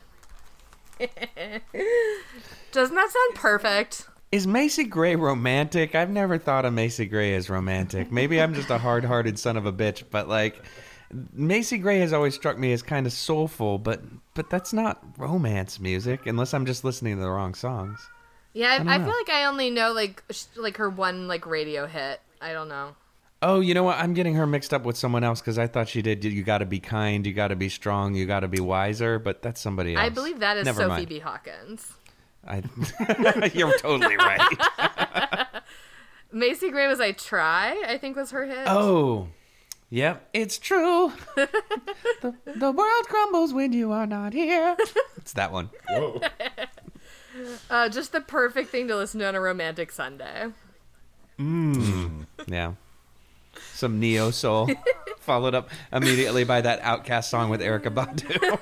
Doesn't that sound perfect? Is Macy Gray romantic? I've never thought of Macy Gray as romantic. Maybe I'm just a hard-hearted son of a bitch, but like Macy Gray has always struck me as kind of soulful, but but that's not romance music unless I'm just listening to the wrong songs. Yeah, I, I, know. feel like I only know like sh- like her one like radio hit. I don't know. Oh, you know what? I'm getting her mixed up with someone else because I thought she did. You got to be kind. You got to be strong. You got to be wiser. But that's somebody else. I believe that is Never Sophie mind. B. Hawkins. I, *laughs* you're totally right. *laughs* Macy Gray was I Try, I think was her hit. Oh, yep, it's true. the, the world crumbles when you are not here. It's that one. Whoa. *laughs* Uh, just the perfect thing to listen to on a romantic Sunday. Yeah. Some neo soul, *laughs* followed up immediately by that OutKast song with Erykah Badu.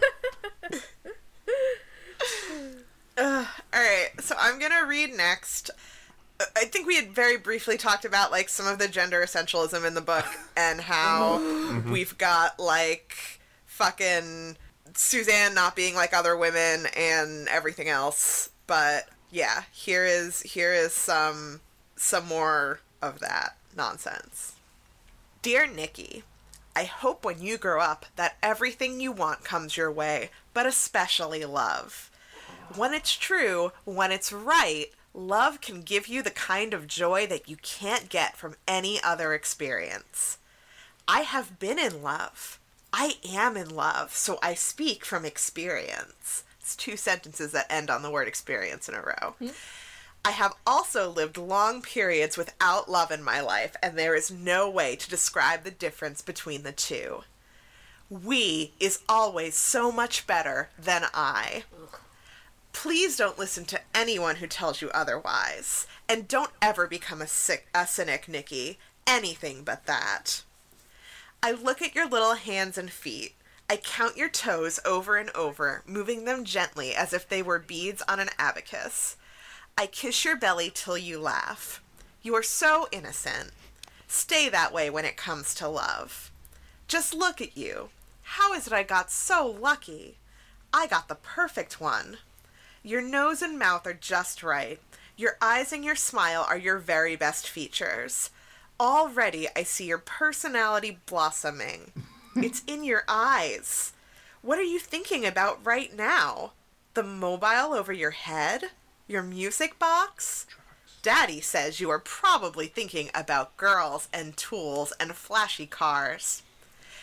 *laughs* All right, so I'm gonna read next. Uh, I think we had very briefly talked about like some of the gender essentialism in the book and how *gasps* we've got like fucking Suzanne not being like other women and everything else. But yeah, here is here is some some more of that nonsense. Dear Nikki, I hope when you grow up that everything you want comes your way, but especially love. When it's true, when it's right, love can give you the kind of joy that you can't get from any other experience. I have been in love. I am in love, so I speak from experience. It's two sentences that end on the word experience in a row. Hmm. I have also lived long periods without love in my life, and there is no way to describe the difference between the two. We is always so much better than I. Please don't listen to anyone who tells you otherwise. And don't ever become a, sick, a cynic, Nikki. Anything but that. I look at your little hands and feet. I count your toes over and over, moving them gently as if they were beads on an abacus. I kiss your belly till you laugh. You are so innocent. Stay that way when it comes to love. Just look at you. How is it I got so lucky? I got the perfect one. Your nose and mouth are just right. Your eyes and your smile are your very best features. Already I see your personality blossoming. it's in your eyes. What are you thinking about right now? The mobile over your head? Your music box? Daddy says you are probably thinking about girls and tools and flashy cars.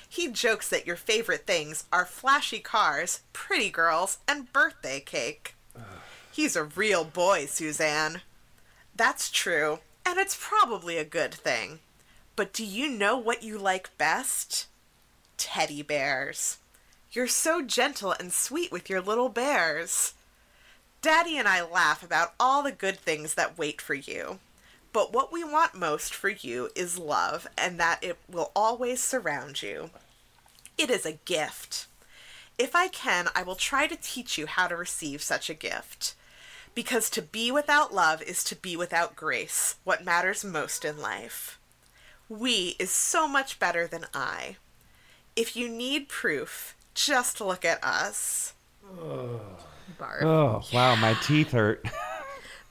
He jokes that your favorite things are flashy cars, pretty girls, and birthday cake. He's a real boy, Suzanne. That's true, and it's probably a good thing. But do you know what you like best? Teddy bears. You're so gentle and sweet with your little bears. Daddy and I laugh about all the good things that wait for you. But what we want most for you is love, and that it will always surround you. It is a gift. If I can, I will try to teach you how to receive such a gift. Because to be without love is to be without grace, what matters most in life. We is so much better than I. If you need proof, just look at us. Barf. Oh, wow, my teeth hurt. *laughs*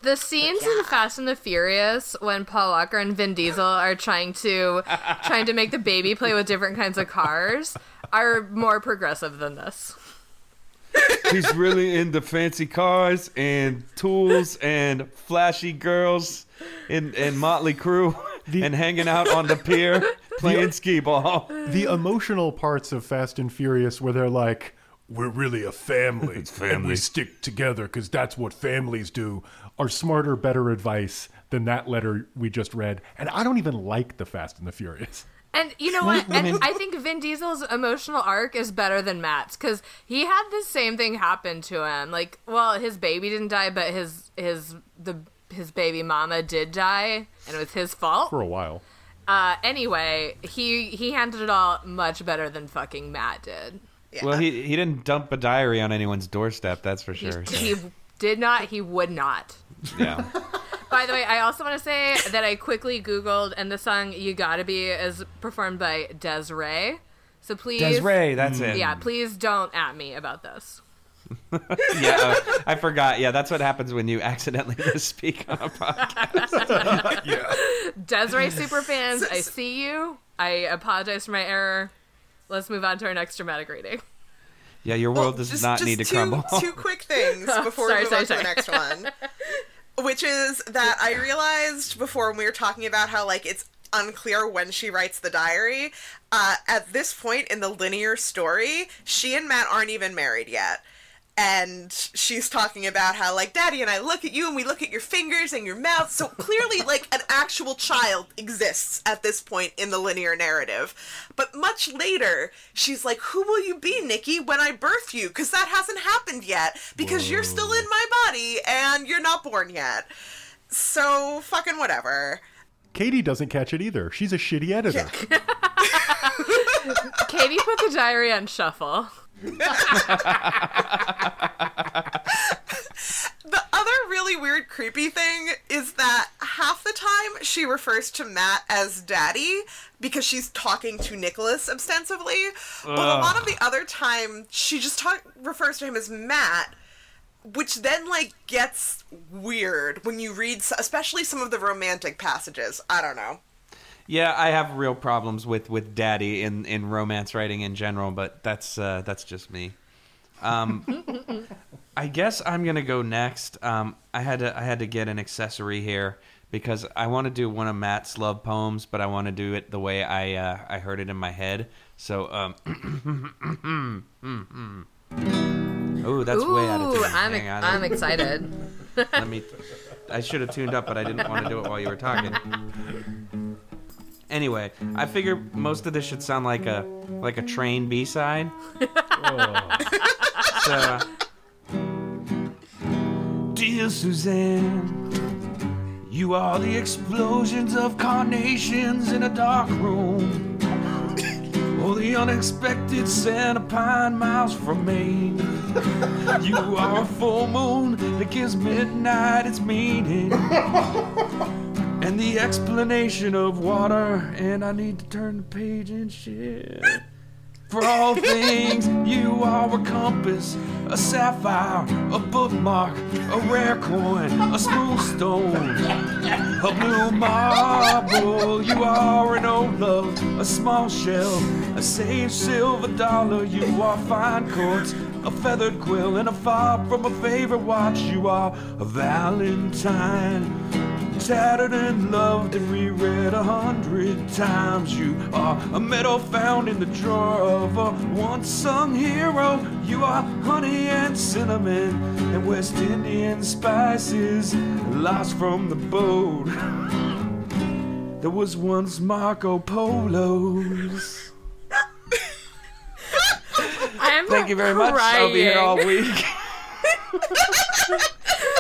The scenes in Fast and the Furious when Paul Walker and Vin Diesel are trying to trying to make the baby play with different kinds of cars are more progressive than this. He's really into fancy cars and tools and flashy girls and, and Motley Crue and hanging out on the pier *laughs* playing skee ball. the emotional parts of Fast and Furious where they're like, we're really a family, It's and we stick together because that's what families do, are smarter, better advice than that letter we just read. And I don't even like the Fast and the Furious. And you know what? I And I think Vin Diesel's emotional arc is better than Matt's because he had the same thing happen to him. Like, well, his baby didn't die, but his his the his baby mama did die, and it was his fault. For a while. Uh, anyway, he he handled it all much better than fucking Matt did. Yeah. Well, he, he didn't dump a diary on anyone's doorstep, that's for He, sure. so, *laughs* he did not. He would not. *laughs* yeah. *laughs* By the way, I also want to say that I quickly Googled, and the song "You Gotta Be" is performed by Des'ree. So please, Des'ree, that's it. yeah, please don't at me about this. Yeah, uh, I forgot. Yeah, that's what happens when you accidentally misspeak on a podcast. Yeah. Des'ree superfans, I see you. I apologize for my error. Let's move on to our next dramatic reading. Yeah, your Well, world does just- not just need to two, crumble. Two quick things *laughs* before Sorry, we move sorry, on to the next one. *laughs* Which is that I realized before when we were talking about how like it's unclear when she writes the diary. Uh, at this point in the linear story, she and Matt aren't even married yet. And she's talking about how, like, Daddy and I look at you and we look at your fingers and your mouth. So clearly, like, an actual child exists at this point in the linear narrative. But much later, she's like, Who will you be, Nikki, when I birth you? Because that hasn't happened yet. Because you're still in my body and you're not born yet. So, fucking whatever. Katie doesn't catch it either. She's a shitty editor. *laughs* Katie put the diary on shuffle. *laughs* The other really weird, creepy thing is that half the time she refers to Matt as daddy because she's talking to Nicholas ostensibly, but a lot of the other time she just talk, refers to him as Matt, which then like gets weird when you read, especially some of the romantic passages. I don't know. Yeah, I have real problems with with daddy in in romance writing in general, but that's uh, that's just me. Um, *laughs* I guess I'm gonna go next. Um, I had to I had to get an accessory here because I want to do one of Matt's love poems, but I want to do it the way I uh, I heard it in my head. So, um, *clears throat* oh, that's Ooh, way out of tune. I'm, Hang on. I'm excited. Let me. I should have tuned up, but I didn't want to do it while you were talking. *laughs* Anyway, I figure most of this should sound like a like a train B side. *laughs* so, dear Suzanne, you are the explosions of carnations in a dark room. Or the unexpected Santa Pine miles from Maine. You are a full moon that gives midnight its meaning. And the explanation of water, and I need to turn the page and shit. For all things, you are a compass, a sapphire, a bookmark, a rare coin, a smooth stone, a blue marble. You are an old love, a small shell, a safe silver dollar. You are fine quartz, a feathered quill, and a fob from a favorite watch. You are a Valentine tattered and loved and reread a hundred times. You are a medal found in the drawer of a once sung hero. You are honey and cinnamon and West Indian spices lost from the boat. *laughs* There was once Marco Polo's. *laughs* I'm Thank you very much. I'll be here all week. *laughs*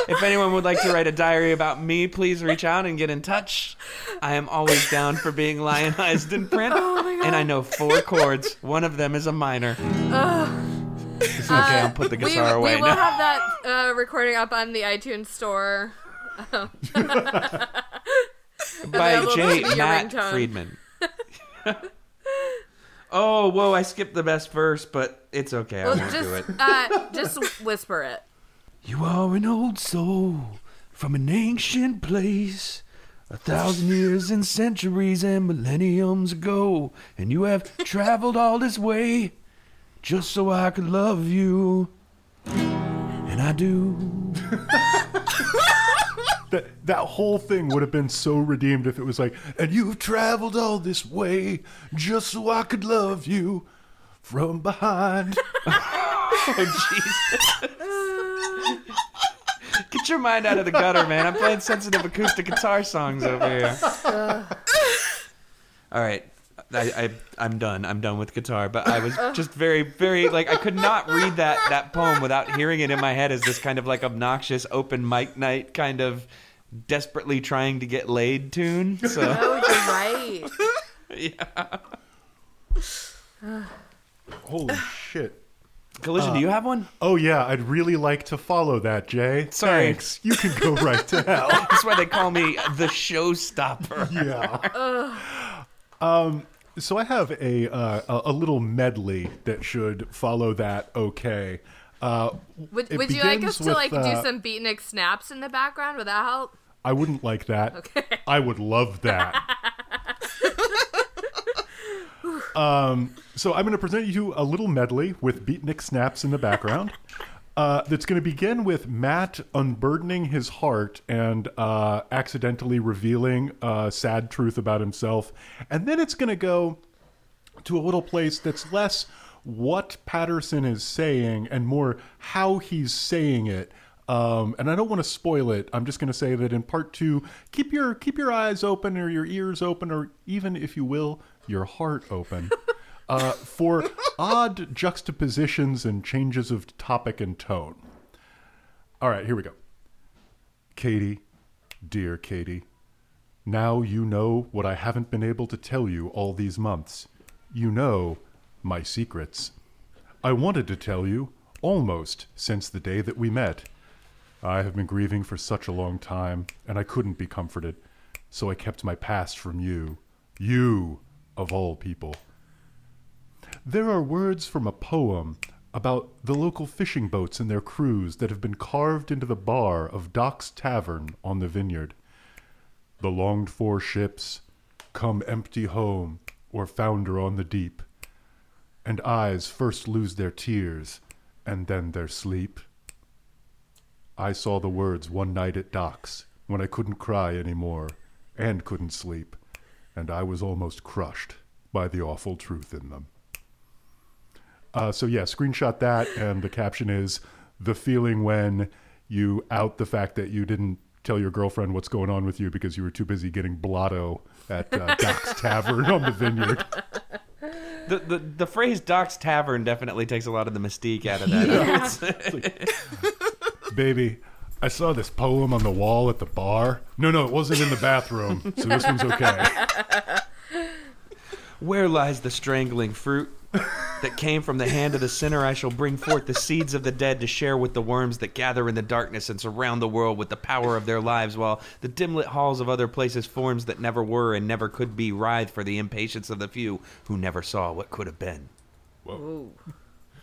if anyone would like to write a diary about me, please reach out and get in touch. I am always down for being lionized in print. and I know four chords. One of them is a minor. okay, I'll put the We, guitar away we will now. have that uh, recording up on the iTunes store. *laughs* By J. to be your Matt. Friedman. *laughs* oh, whoa, I skipped the best verse, but it's okay. I Well, won't do it. uh, just whisper it. You are an old soul from an ancient place, a thousand years and centuries and millenniums ago, and you have traveled all this way just so I could love you. And I do. *laughs* That that whole thing would have been so redeemed if it was like, and you've traveled all this way just so I could love you from behind. *laughs* Oh, Jesus. Get your mind out of the gutter, man. I'm playing sensitive acoustic guitar songs over here. *laughs* All right. I, I I'm done. I'm done with guitar. But I was just very, very like I could not read that that poem without hearing it in my head as this kind of like obnoxious open mic night kind of desperately trying to get laid tune. So Oh, you're right. *laughs* yeah. Holy *sighs* shit. Collision, do you have one? Oh yeah, I'd really like to follow that, Jay. Sorry. Thanks. You can go right to *laughs* hell. That's why they call me the showstopper. *laughs* yeah. Um, so I have a, uh, a a little medley that should follow that. Okay. Uh, Would, It would you like begins us to like with, do uh, some beatnik snaps in the background? Would that help? I wouldn't like that. Okay. I would love that. *laughs* um, so I'm going to present you a little medley with beatnik snaps in the background. *laughs* Uh, that's going to begin with Matt unburdening his heart and uh, accidentally revealing a sad truth about himself. And then it's going to go to a little place that's less what Patterson is saying and more how he's saying it. Um, and I don't want to spoil it. I'm just going to say that in part two, keep your keep your eyes open or your ears open, or even, if you will, your heart open uh, for odd juxtapositions and changes of topic and tone. All right, here we go. Katie, dear Katie, now you know what I haven't been able to tell you all these months. You know my secrets. I wanted to tell you almost since the day that we met. I have been grieving for such a long time, and I couldn't be comforted, so I kept my past from you. You, of all people. There are words from a poem about the local fishing boats and their crews that have been carved into the bar of Doc's Tavern on the vineyard. The longed for ships come empty home or founder on the deep, and eyes first lose their tears and then their sleep. I saw the words one night at Doc's when I couldn't cry any more and couldn't sleep, and I was almost crushed by the awful truth in them. Uh, so yeah, screenshot that, and the caption is the feeling when you out the fact that you didn't tell your girlfriend what's going on with you because you were too busy getting blotto at uh, *laughs* Doc's Tavern on the vineyard. The, the the phrase Doc's Tavern definitely takes a lot of the mystique out of that. *laughs* *laughs* Baby, I saw this poem on the wall at the bar. No, no, it wasn't in the bathroom, so this one's okay. Where lies the strangling fruit that came from the hand of the sinner? I shall bring forth the seeds of the dead to share with the worms that gather in the darkness and surround the world with the power of their lives, while the dim lit halls of other places forms that never were and never could be writhe for the impatience of the few who never saw what could have been. Ooh.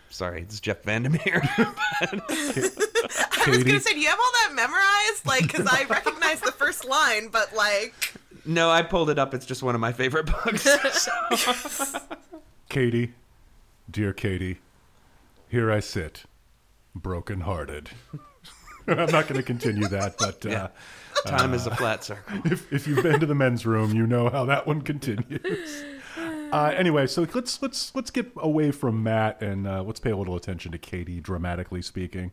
Sorry, it's Jeff Vandermeer. *laughs* I was gonna say, do you have all that memorized? Like, because I recognize the first line, but like, no, I pulled it up. It's just one of my favorite books. So- *laughs* *laughs* Katie, dear Katie, here I sit, broken hearted. *laughs* I'm not going to continue that, but uh, Yeah. Time is a flat circle. if, if you've been to the men's room, you know how that one continues. *sighs* Uh, anyway, so let's let's let's get away from Matt and uh, let's pay a little attention to Katie, dramatically speaking.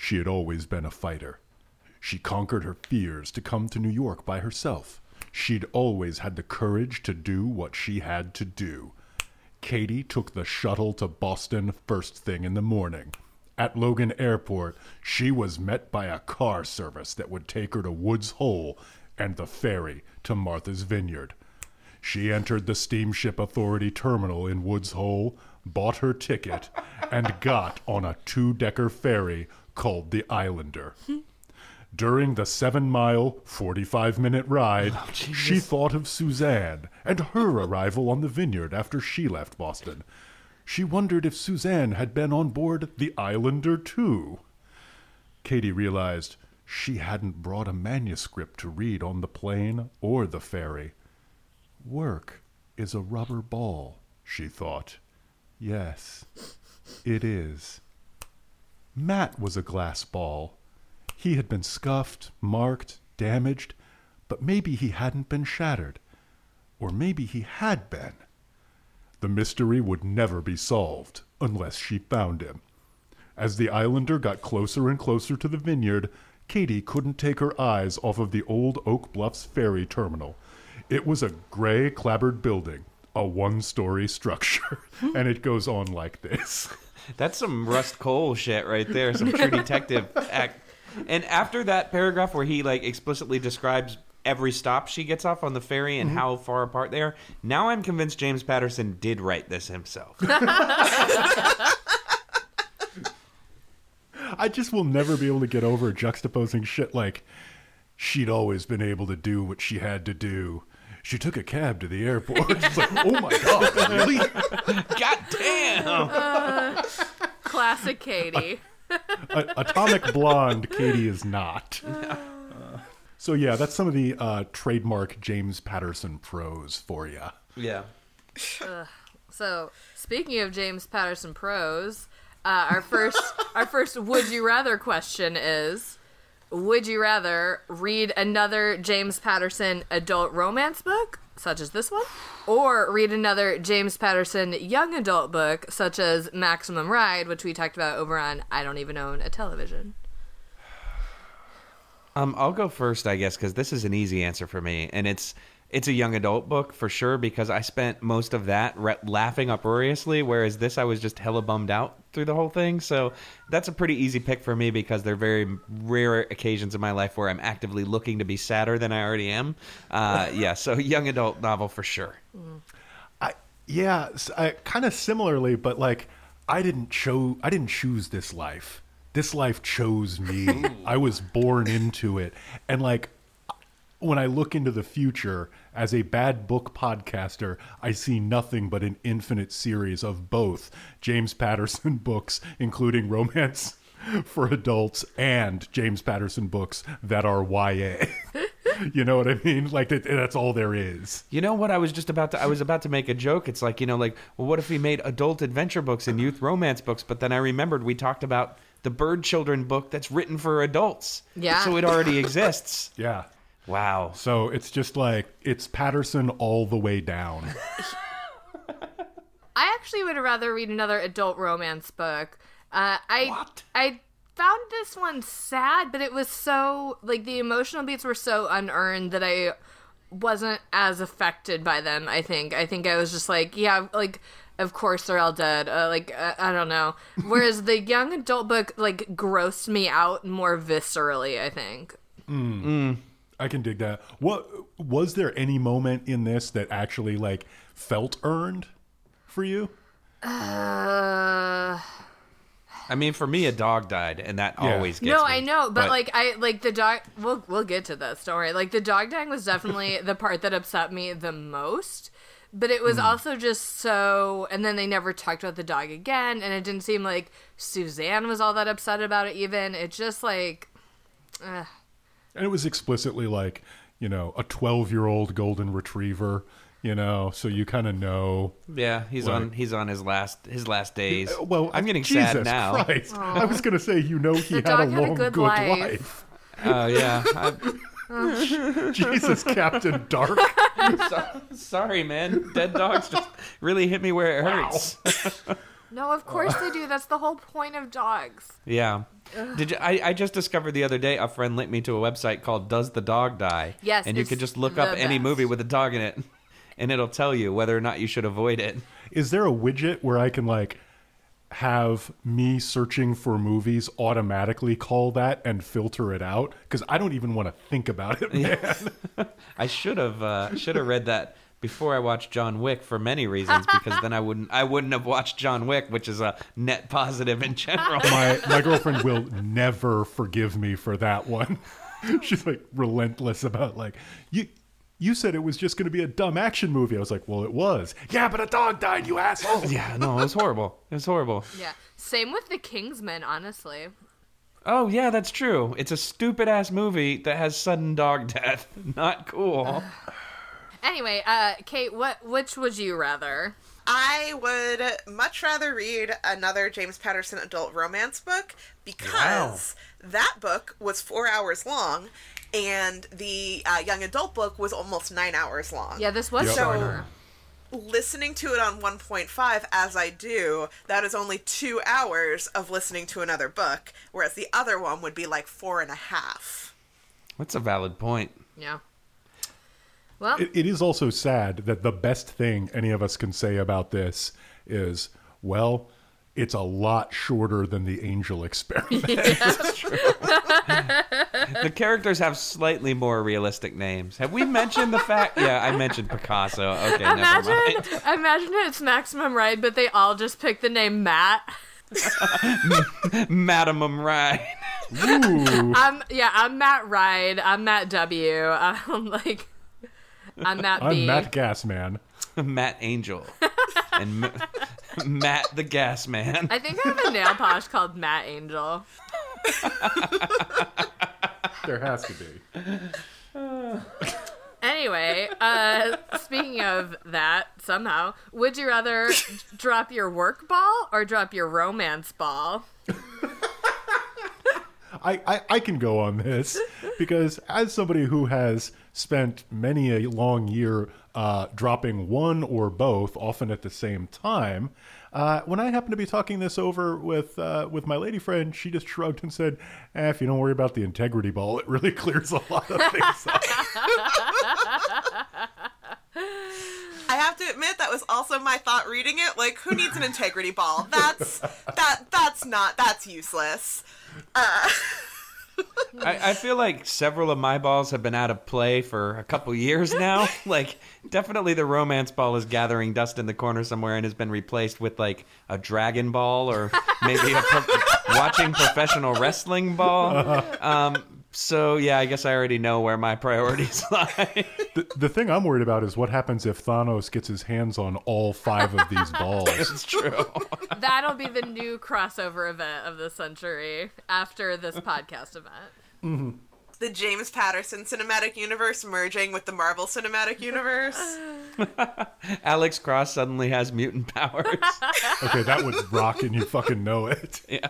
She had always been a fighter. She conquered her fears to come to New York by herself. She'd always had the courage to do what she had to do. Katie took the shuttle to Boston first thing in the morning. At Logan Airport, she was met by a car service that would take her to Woods Hole and the ferry to Martha's Vineyard. She entered the Steamship Authority terminal in Woods Hole, bought her ticket, and got on a two decker ferry called the Islander. During the seven mile, 45 minute ride, oh, she thought of Suzanne and her arrival on the vineyard after she left Boston. She wondered if Suzanne had been on board the Islander too. Katie realized she hadn't brought a manuscript to read on the plane or the ferry. Work is a rubber ball, she thought. Yes, it is. Matt was a glass ball. He had been scuffed, marked, damaged, but maybe he hadn't been shattered. Or maybe he had been. The mystery would never be solved unless she found him. As the islander got closer and closer to the vineyard, Katie couldn't take her eyes off of the old Oak Bluffs ferry terminal. It was a gray, clapboard building, a one story structure, *laughs* and it goes on like this. *laughs* That's some Rust Cohle shit right there. Some True *laughs* Detective act. And after that paragraph where he like explicitly describes every stop she gets off on the ferry and mm-hmm. how far apart they are, now I'm convinced James Patterson did write this himself. *laughs* I just will never be able to get over juxtaposing shit like she'd always been able to do what she had to do. She took a cab to the airport. *laughs* It's like, oh my god, really? God damn! Oh. Classic Katie. *laughs* A- Atomic blonde, Katie is not. *laughs* Uh, so yeah, that's some of the uh, trademark James Patterson prose for you. Yeah. So, speaking of James Patterson prose, Uh, our first, *laughs* our first would you rather question is: Would you rather read another James Patterson adult romance book, such as this one, or read another James Patterson young adult book, such as Maximum Ride, which we talked about over on I Don't Even Own a Television? Um, I'll go first, I guess, because this is an easy answer for me, and it's it's a young adult book for sure because I spent most of that re- laughing uproariously, whereas this I was just hella bummed out through the whole thing. So that's a pretty easy pick for me because there are very rare occasions in my life where I'm actively looking to be sadder than I already am. Uh, *laughs* yeah, so young adult novel for sure. I, yeah, I, kind of similarly, but like I didn't cho- I didn't choose this life. This life chose me. *laughs* I was born into it, and like when I look into the future as a bad book podcaster, I see nothing but an infinite series of both James Patterson *laughs* books, including romance *laughs* for adults, and James Patterson books that are YA. *laughs* you know what I mean? Like that, that's all there is. You know what? I was just about to. I was about to make a joke. It's like you know, like, well, what if we made adult adventure books and youth romance books? But then I remembered we talked about the Bird Children book that's written for adults. Yeah. So it already exists. Yeah. Wow. So it's just like it's Patterson all the way down. *laughs* I actually would rather read another adult romance book. Uh, I What? I found this one sad, but it was so like the emotional beats were so unearned that I wasn't as affected by them. I think. I think I was just like, yeah, like of course they're all dead. Uh, like uh, I don't know. *laughs* Whereas the young adult book like grossed me out more viscerally. I think. I can dig that. What was there any moment in this that actually like felt earned for you? Uh. I mean, for me, a dog died, and that Yeah. always gets No, me. I know, but, like I like the dog. We'll we'll get to this. Don't worry. Like the dog dying was definitely *laughs* the part that upset me the most. But it was Hmm. also just so. And then they never talked about the dog again, and it didn't seem like Suzanne was all that upset about it. Even it's just like, uh, And it was explicitly like, you know, a 12-year-old golden retriever, you know, so you kind of know. Yeah, he's Like- on. He's on his last his last days. Uh, Well, I'm getting Jesus sad now. Christ. I was going to say you know he The had a dog had a long good good life. life. Oh yeah. I, *laughs* *laughs* Jesus, Captain Dark. so, sorry, man. Dead dogs just really hit me where it hurts. *laughs* no, of course they do. That's the whole point of dogs. Yeah. Did you? I, I just discovered the other day. A friend linked me to a website called "Does the Dog Die?" Yes, and you it's could just look up the any best. movie with a dog in it, *laughs* and it'll tell you whether or not you should avoid it. Is there a widget where I can like have me searching for movies automatically call that and filter it out? Because I don't even want to think about it, *laughs* man. *laughs* I should have uh, should have read that before I watched John Wick for many reasons because then I wouldn't I wouldn't have watched John Wick, which is a net positive in general. my my girlfriend will never forgive me for that one. *laughs* She's like relentless about like you. You said it was just going to be a dumb action movie. I was like, well, it was. Yeah, but a dog died, you asshole. *laughs* yeah, no, it was horrible. It was horrible. Yeah. Same with the Kingsman, honestly. Oh yeah, that's true. It's a stupid ass movie that has sudden dog *laughs* death. Not cool. Anyway, uh, Kait, what which would you rather? I would much rather read another James Patterson adult romance book because that book was four hours long, and the uh, young adult book was almost nine hours long. Yeah, this was Yep. shorter. listening to it on 1.5 as I do, that is only two hours of listening to another book, whereas the other one would be like four and a half. That's a valid point. Yeah. Well, It, it is also sad that the best thing any of us can say about this is, well, it's a lot shorter than the Angel Experiment. *laughs* The characters have slightly more realistic names. Have we mentioned the fact? *laughs* Yeah, I mentioned Picasso. Okay, never imagine, mind. *laughs* imagine it's Maximum Ride, but they all just pick the name Matt. Madam Ride. Ooh. I'm yeah, I'm Matt Ride. I'm Matt W. I'm like, I'm Matt B. I'm Matt Gasman. *laughs* Matt Angel. And M- *laughs* Matt the Gas Man. I think I have a nail polish called Matt Angel. *laughs* There has to be. Anyway, anyway, uh, speaking of that, somehow, would you rather drop your work ball or drop your romance ball? I, I, I can go on this *laughs* because as somebody who has spent many a long year uh, dropping one or both, often at the same time, uh, when I happened to be talking this over with uh, with my lady friend, she just shrugged and said, eh, "If you don't worry about the integrity ball, it really *laughs* clears a lot of things up." *laughs* I have to admit that was also my thought reading it. Like, who needs an integrity ball? That's that that's not that's useless. Uh, I, I feel like several of my balls have been out of play for a couple years now. *laughs* like, definitely the romance ball is gathering dust in the corner somewhere and has been replaced with like a dragon ball or maybe a pro- *laughs* watching professional wrestling ball. Um, so yeah, I guess I already know where my priorities *laughs* lie. the, the thing I'm worried about is what happens if Thanos gets his hands on all five of these balls. *laughs* it's true. *laughs* That'll be the new crossover event of the century after this podcast event. the James Patterson cinematic universe merging with the Marvel cinematic universe. Alex Cross suddenly has mutant powers. Okay, that would rock and you fucking know it. yeah.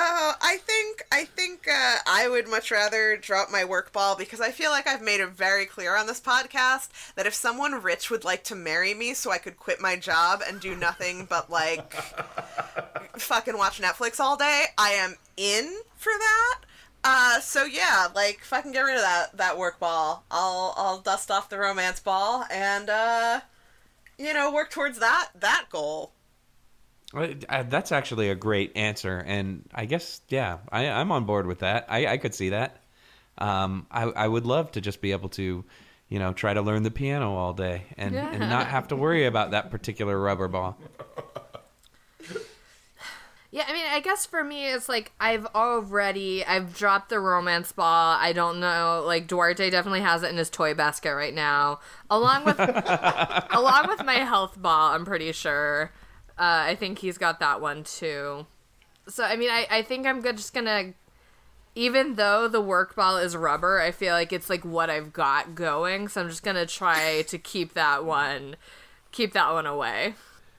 Uh, I think I think uh, I would much rather drop my work ball because I feel like I've made it very clear on this podcast that if someone rich would like to marry me so I could quit my job and do nothing but like *laughs* fucking watch Netflix all day, I am in for that. Uh, so yeah, like fucking get rid of that that work ball. I'll I'll dust off the romance ball and uh, you know work towards that that goal. Well, uh, That's actually a great answer, and I guess yeah, I, I'm on board with that. I, I could see that. Um, I, I would love to just be able to, you know, try to learn the piano all day and, and not have to worry about that particular rubber ball. *sighs* Yeah, I mean, I guess for me, it's like I've already I've dropped the romance ball. I don't know, like Duarte definitely has it in his toy basket right now, along with *laughs* along with my health ball. I'm pretty sure. Uh, I think he's got that one too. So I mean, I I think I'm good, just gonna. Even though the work ball is rubber, I feel like it's like what I've got going. So I'm just gonna try to keep that one, keep that one away.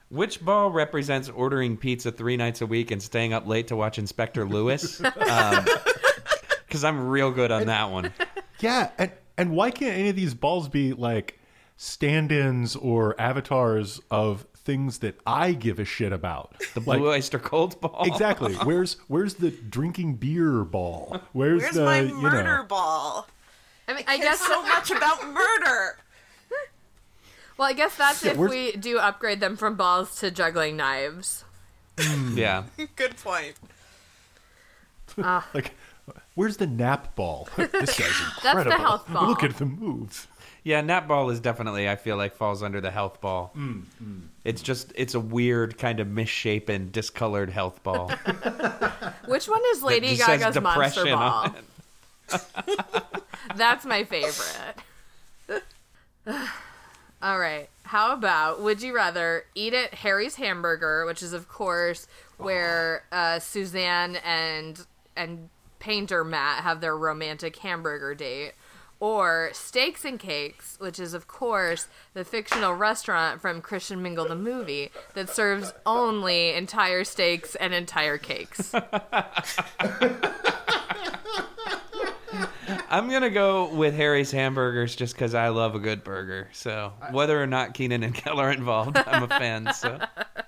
Which ball represents ordering pizza three nights a week and staying up late to watch Inspector Lewis? *laughs* Because I'm real good on that one. Yeah, and and why can't any of these balls be like stand-ins or avatars of things that I give a shit about? *laughs* The Blue Oyster Cult ball. Exactly. *laughs* Where's where's the drinking beer ball? Where's, Where's the my you murder know? ball? I mean, I guess so *laughs* much about murder. Well, I guess that's Yeah, if where's- we do upgrade them from balls to juggling knives. Hmm. Yeah. Good point. Like, where's the nap ball? this guy's incredible. That's the incredible. health ball. Look at the moves. Yeah, nap ball is definitely I feel like falls under the health ball. Hmm, hmm. It's just it's a weird kind of misshapen, discolored health ball. *laughs* Which one is Lady Gaga's monster ball? *laughs* That's my favorite. *sighs* All right. How about would you rather eat at Harry's Hamburger, which is of course where uh, Suzanne and and painter Matt have their romantic hamburger date, or Steaks and Cakes, which is of course the fictional restaurant from Christian Mingle the movie that serves only entire steaks and entire cakes. *laughs* I'm gonna go with Harry's Hamburgers just because I love a good burger. So whether or not Kenan and Kel are involved, I'm a fan. So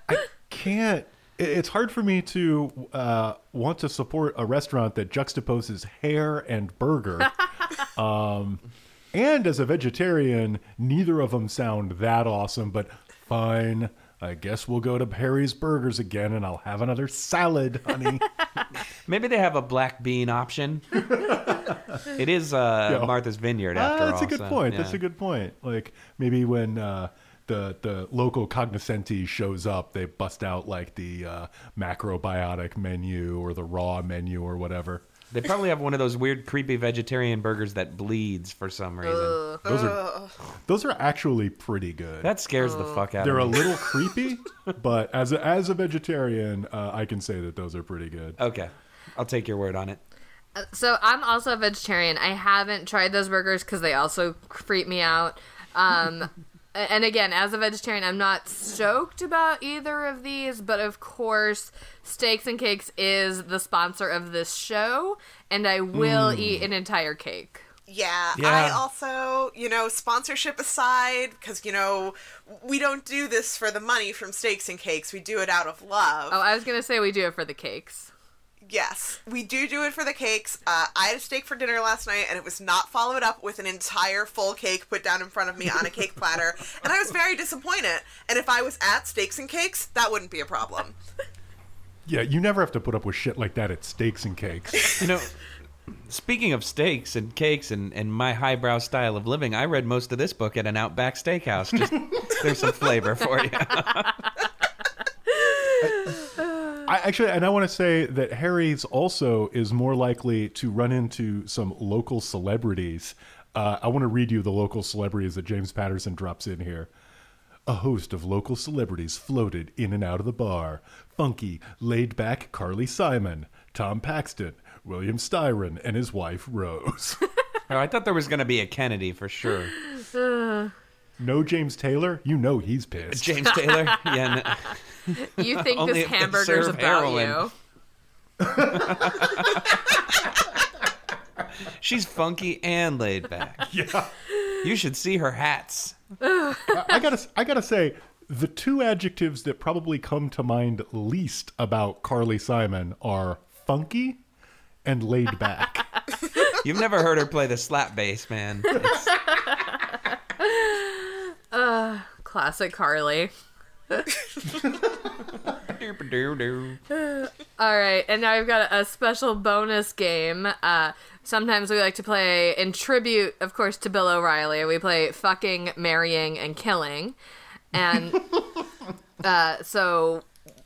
I Can't. It- It's hard for me to uh, want to support a restaurant that juxtaposes hair and burger. *laughs* um, and as a vegetarian, neither of them sound that awesome, but fine. I guess we'll go to Harry's Burgers again and I'll have another salad, honey. *laughs* maybe they have a black bean option. *laughs* it is uh, Yeah. Martha's Vineyard Ah, after all. that's a good so, point. yeah. That's a good point. Like maybe when uh, the the local cognoscenti shows up, they bust out like the uh, macrobiotic menu or the raw menu or whatever. They probably have one of those weird, creepy vegetarian burgers that bleeds for some reason. Those are those are actually pretty good. That scares the fuck out of you. They're a of me. little *laughs* creepy, but as a, as a vegetarian, uh, I can say that those are pretty good. Okay, I'll take your word on it. So I'm also a vegetarian. I haven't tried those burgers because they also creep me out. Um, and again, as a vegetarian, I'm not stoked about either of these. But of course, Steaks and Cakes is the sponsor of this show, and I will hmm. eat an entire cake. Yeah, Yeah. I also, you know, sponsorship aside, because, you know, we don't do this for the money from Steaks and Cakes. We do it out of love. Oh, I was gonna say we do it for the cakes. Yes, we do do it for the cakes. Uh, I had a steak for dinner last night, and it was not followed up with an entire full cake put down in front of me on a cake platter, and I was very disappointed. And if I was at Steaks and Cakes, that wouldn't be a problem. Yeah, you never have to put up with shit like that at steaks and cakes. You know, speaking of steaks and cakes and, and my highbrow style of living, I read most of this book at an Outback Steakhouse. Just there's some flavor for you. *laughs* *laughs* I actually, and I want to say that Harry's also is more likely to run into some local celebrities. Uh, I want to read you the local celebrities that James Patterson drops in here. A host of local celebrities floated in and out of the bar. Funky, laid back Carly Simon, Tom Paxton, William Styron, and his wife Rose. *laughs* Oh, I thought there was going to be a Kennedy for sure. *laughs* no James Taylor? You know he's pissed. James Taylor? Yeah. No. *laughs* You think this if they hamburger's serve about heroin. you? *laughs* She's funky and laid back. *laughs* yeah. You should see her hats. I gotta, I gotta say, the two adjectives that probably come to mind least about Carly Simon are funky and laid back. You've never heard her play the slap bass, man. It's- Classic Carly. *laughs* All right, and now we've got a special bonus game. Uh, sometimes we like to play in tribute, of course, to Bill O'Reilly. We play fucking, marrying, and killing, and *laughs* uh, so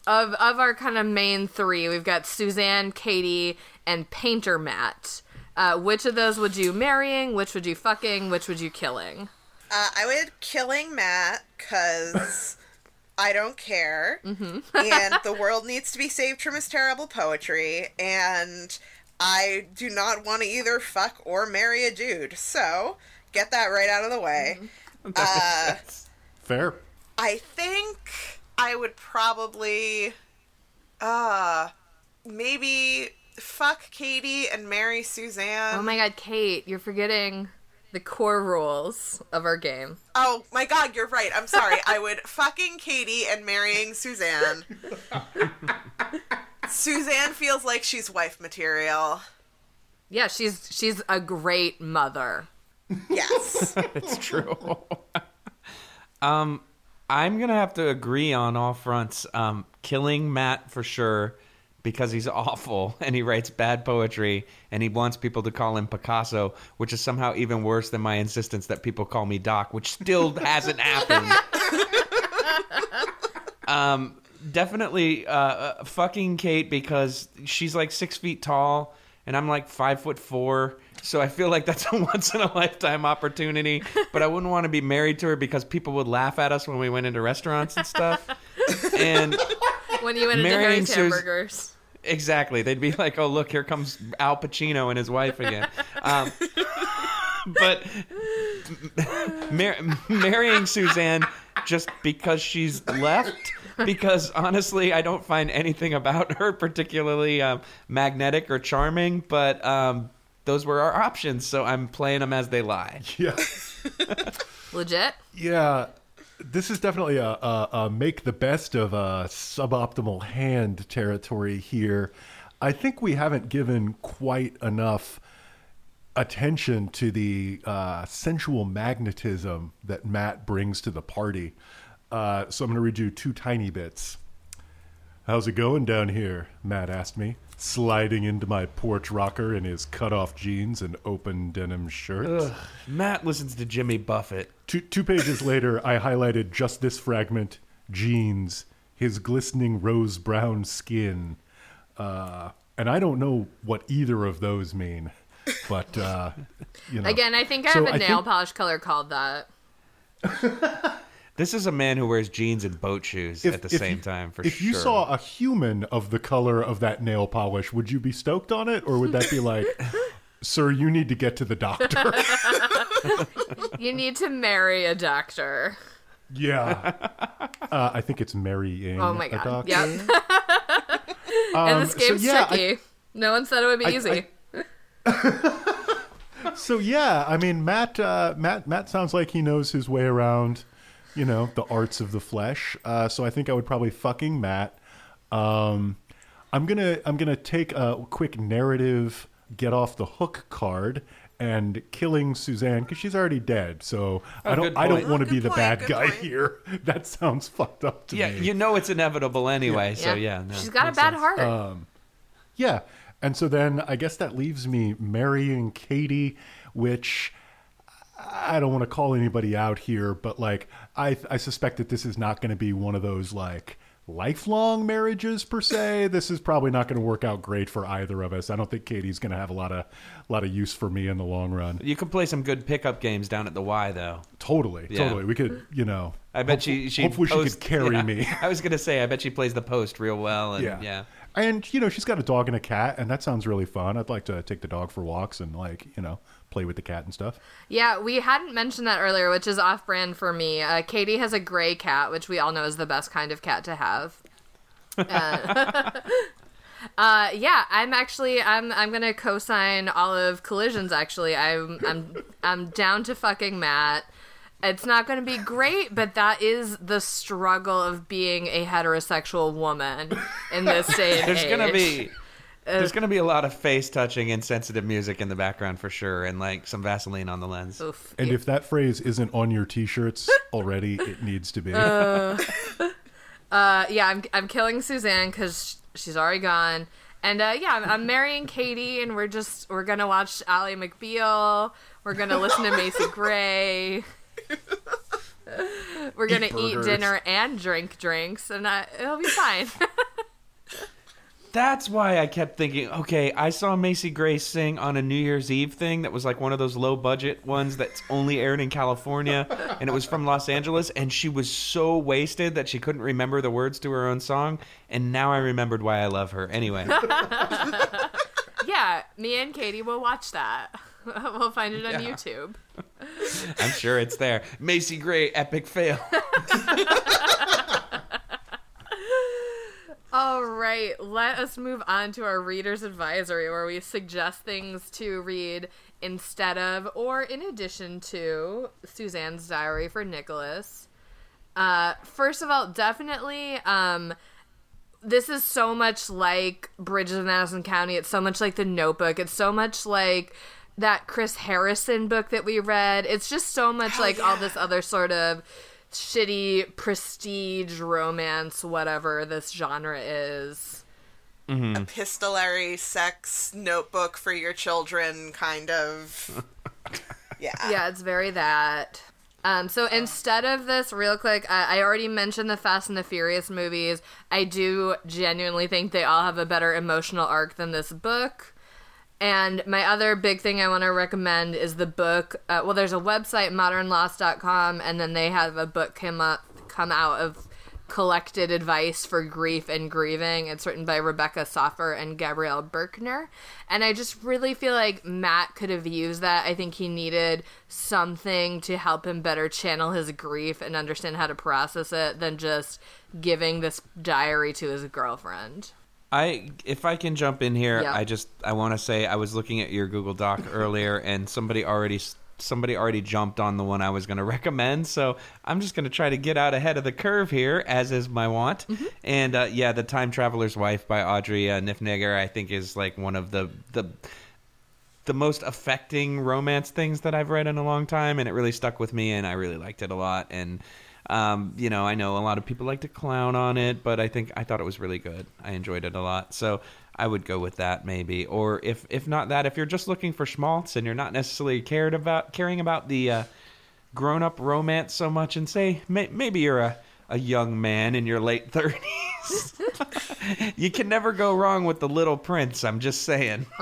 of of our kind of main three, we've got Suzanne, Katie, and Painter Matt. Uh, which of those would you marrying? Which would you fucking? Which would you killing? Uh, I would killing Matt because *laughs* I don't care, *laughs* and the world needs to be saved from his terrible poetry, and I do not want to either fuck or marry a dude. So get that right out of the way. *laughs* Uh, Fair. I think I would probably, uh, maybe fuck Katie and marry Suzanne. Oh my god, Kait, you're forgetting the core rules of our game. Oh my god, you're right. I'm sorry. I would *laughs* fucking Katie and marrying Suzanne. *laughs* Suzanne feels like she's wife material. Yeah, she's she's a great mother. Yes. *laughs* It's true. um, I'm gonna have to agree on all fronts. Um, killing Matt for sure because he's *laughs* awful and he writes bad poetry and he wants people to call him Picasso, which is somehow even worse than my insistence that people call me Doc, which still *laughs* hasn't happened. *laughs* um, definitely uh, uh, fucking Kate because she's like six feet tall and I'm like five foot four. So I feel like that's a once in a lifetime opportunity. But I wouldn't want to be married to her because people would laugh at us when we went into restaurants and stuff. And When you went into Harry's Hamburgers. Exactly, they'd be like, "Oh, look, here comes Al Pacino and his wife again." Um, but *laughs* mar- marrying Suzanne just because she's left. Because honestly, I don't find anything about her particularly um, magnetic or charming. But um, those were our options, so I'm playing them as they lie. Yeah. *laughs* Legit? Yeah. This is definitely a, a, a make the best of a suboptimal hand territory here. I think we haven't given quite enough attention to the uh, sensual magnetism that Matt brings to the party. Uh, so I'm going to read you two tiny bits. How's it going down here? Matt asked me, sliding into my porch rocker in his cut off jeans and open denim shirt. Matt listens to Jimmy Buffett. Two, two pages later, I highlighted just this fragment jeans, his glistening rose brown skin. Uh, and I don't know what either of those mean, but, uh, you know. Again, I think I So have a I nail think- polish color called that. *laughs* This is a man who wears jeans and boat shoes at the same you, time. For sure. if sure. you saw a human of the color of that nail polish, would you be stoked on it, or would that be like, *laughs* "Sir, you need to get to the doctor"? *laughs* You need to marry a doctor. yeah, uh, I think it's marrying. Oh my a god. doctor. Yep. *laughs* Um, and this so game's yeah, I- tricky. no one said it would be I- easy. So yeah, I mean Matt uh, Matt Matt sounds like he knows his way around, you know, the arts of the flesh. Uh, so I think I would probably fucking Matt. Um, I'm gonna I'm gonna take a quick narrative get off the hook card and killing Suzanne because she's already dead. So I don't I don't point. want Oh, to be the point, bad guy point. here. *laughs* That sounds fucked up to yeah, me. Yeah, you know it's inevitable anyway. So yeah, no, She's got a bad sense. heart. Yeah. And so then I guess that leaves me marrying Katie, which I don't want to call anybody out here, but like I I suspect that this is not going to be one of those like lifelong marriages per se. This is probably not going to work out great for either of us. I don't think Katie's going to have a lot of a lot of use for me in the long run. You can play some good pickup games down at the Y though. Totally, Yeah. totally. We could, you know. I bet hopefully- she she hopefully she post- could carry yeah. me. *laughs* I was gonna say I bet she plays the post real well and Yeah. yeah. And you know, she's got a dog and a cat, and that sounds really fun. I'd like to take the dog for walks and like, you know, play with the cat and stuff. Yeah, we hadn't mentioned that earlier, which is off brand for me. Uh, Katie has a gray cat, which we all know is the best kind of cat to have. Uh, *laughs* uh, yeah, I'm actually I'm I'm gonna co-sign all of Collision's. Actually, I'm I'm I'm down to fucking Matt. It's not going to be great, but that is the struggle of being a heterosexual woman in this day and There's age. gonna be Uh, there's gonna be a lot of face touching and sensitive music in the background for sure, and like some Vaseline on the lens. Oof. And if that phrase isn't on your t-shirts *laughs* already, it needs to be. Uh, *laughs* yeah, I'm I'm killing Suzanne because she's already gone, and uh, yeah, I'm, I'm marrying Katie, and we're just we're gonna watch Ally McBeal. We're gonna listen to Macy *laughs* Gray. we're gonna eat, burgers. dinner and drink drinks, and uh, it'll be fine. That's why I kept thinking, okay, I saw Macy Gray sing on a New Year's Eve thing that was like one of those low budget ones that's only aired in California, and it was from Los Angeles, and she was so wasted that she couldn't remember the words to her own song, and now I remembered why I love her. Anyway, *laughs* yeah, me and Katie will watch that. *laughs* we'll find it on Yeah. YouTube. I'm sure it's there. Macy Gray, epic fail. *laughs* All right, let us move on to our reader's advisory where we suggest things to read instead of or in addition to Suzanne's diary for Nicholas. Uh, first of all, definitely um, this is so much like Bridges of Madison County. It's so much like The Notebook. It's so much like that Chris Harrison book that we read. It's just so much like all this other sort of shitty prestige romance, whatever this genre is. epistolary sex notebook for your children kind of *laughs* yeah Yeah, it's very that. Um, so instead of this, real quick, I, I already mentioned the Fast and the Furious movies. I do genuinely think they all have a better emotional arc than this book. And my other big thing I want to recommend is the book. Uh, well, there's a website, modernloss.com, and then they have a book come up, come out of collected advice for grief and grieving. It's written by Rebecca Soffer and Gabrielle Birkner. And I just really feel like Matt could have used that. I think he needed something to help him better channel his grief and understand how to process it than just giving this diary to his girlfriend. I if I can jump in here, Yeah. I just I want to say I was looking at your Google Doc *laughs* earlier, and somebody already somebody already jumped on the one I was going *laughs* to recommend. So I'm just going to try to get out ahead of the curve here, as is my want. And uh, yeah, the Time Traveler's Wife by Audrey uh, Niffenegger, I think is like one of the the the most affecting romance things that I've read in a long time, and it really stuck with me, and I really liked it a lot. And um, you know, I know a lot of people like to clown on it, but I think I thought it was really good. I enjoyed it a lot, so I would go with that maybe. Or if if not that, if you're just looking for schmaltz and you're not necessarily cared about caring about the uh, grown up romance so much, and say may, maybe you're a a young man in your late thirties. *laughs* you can never go wrong with the Little Prince. I'm just saying. *laughs* *laughs*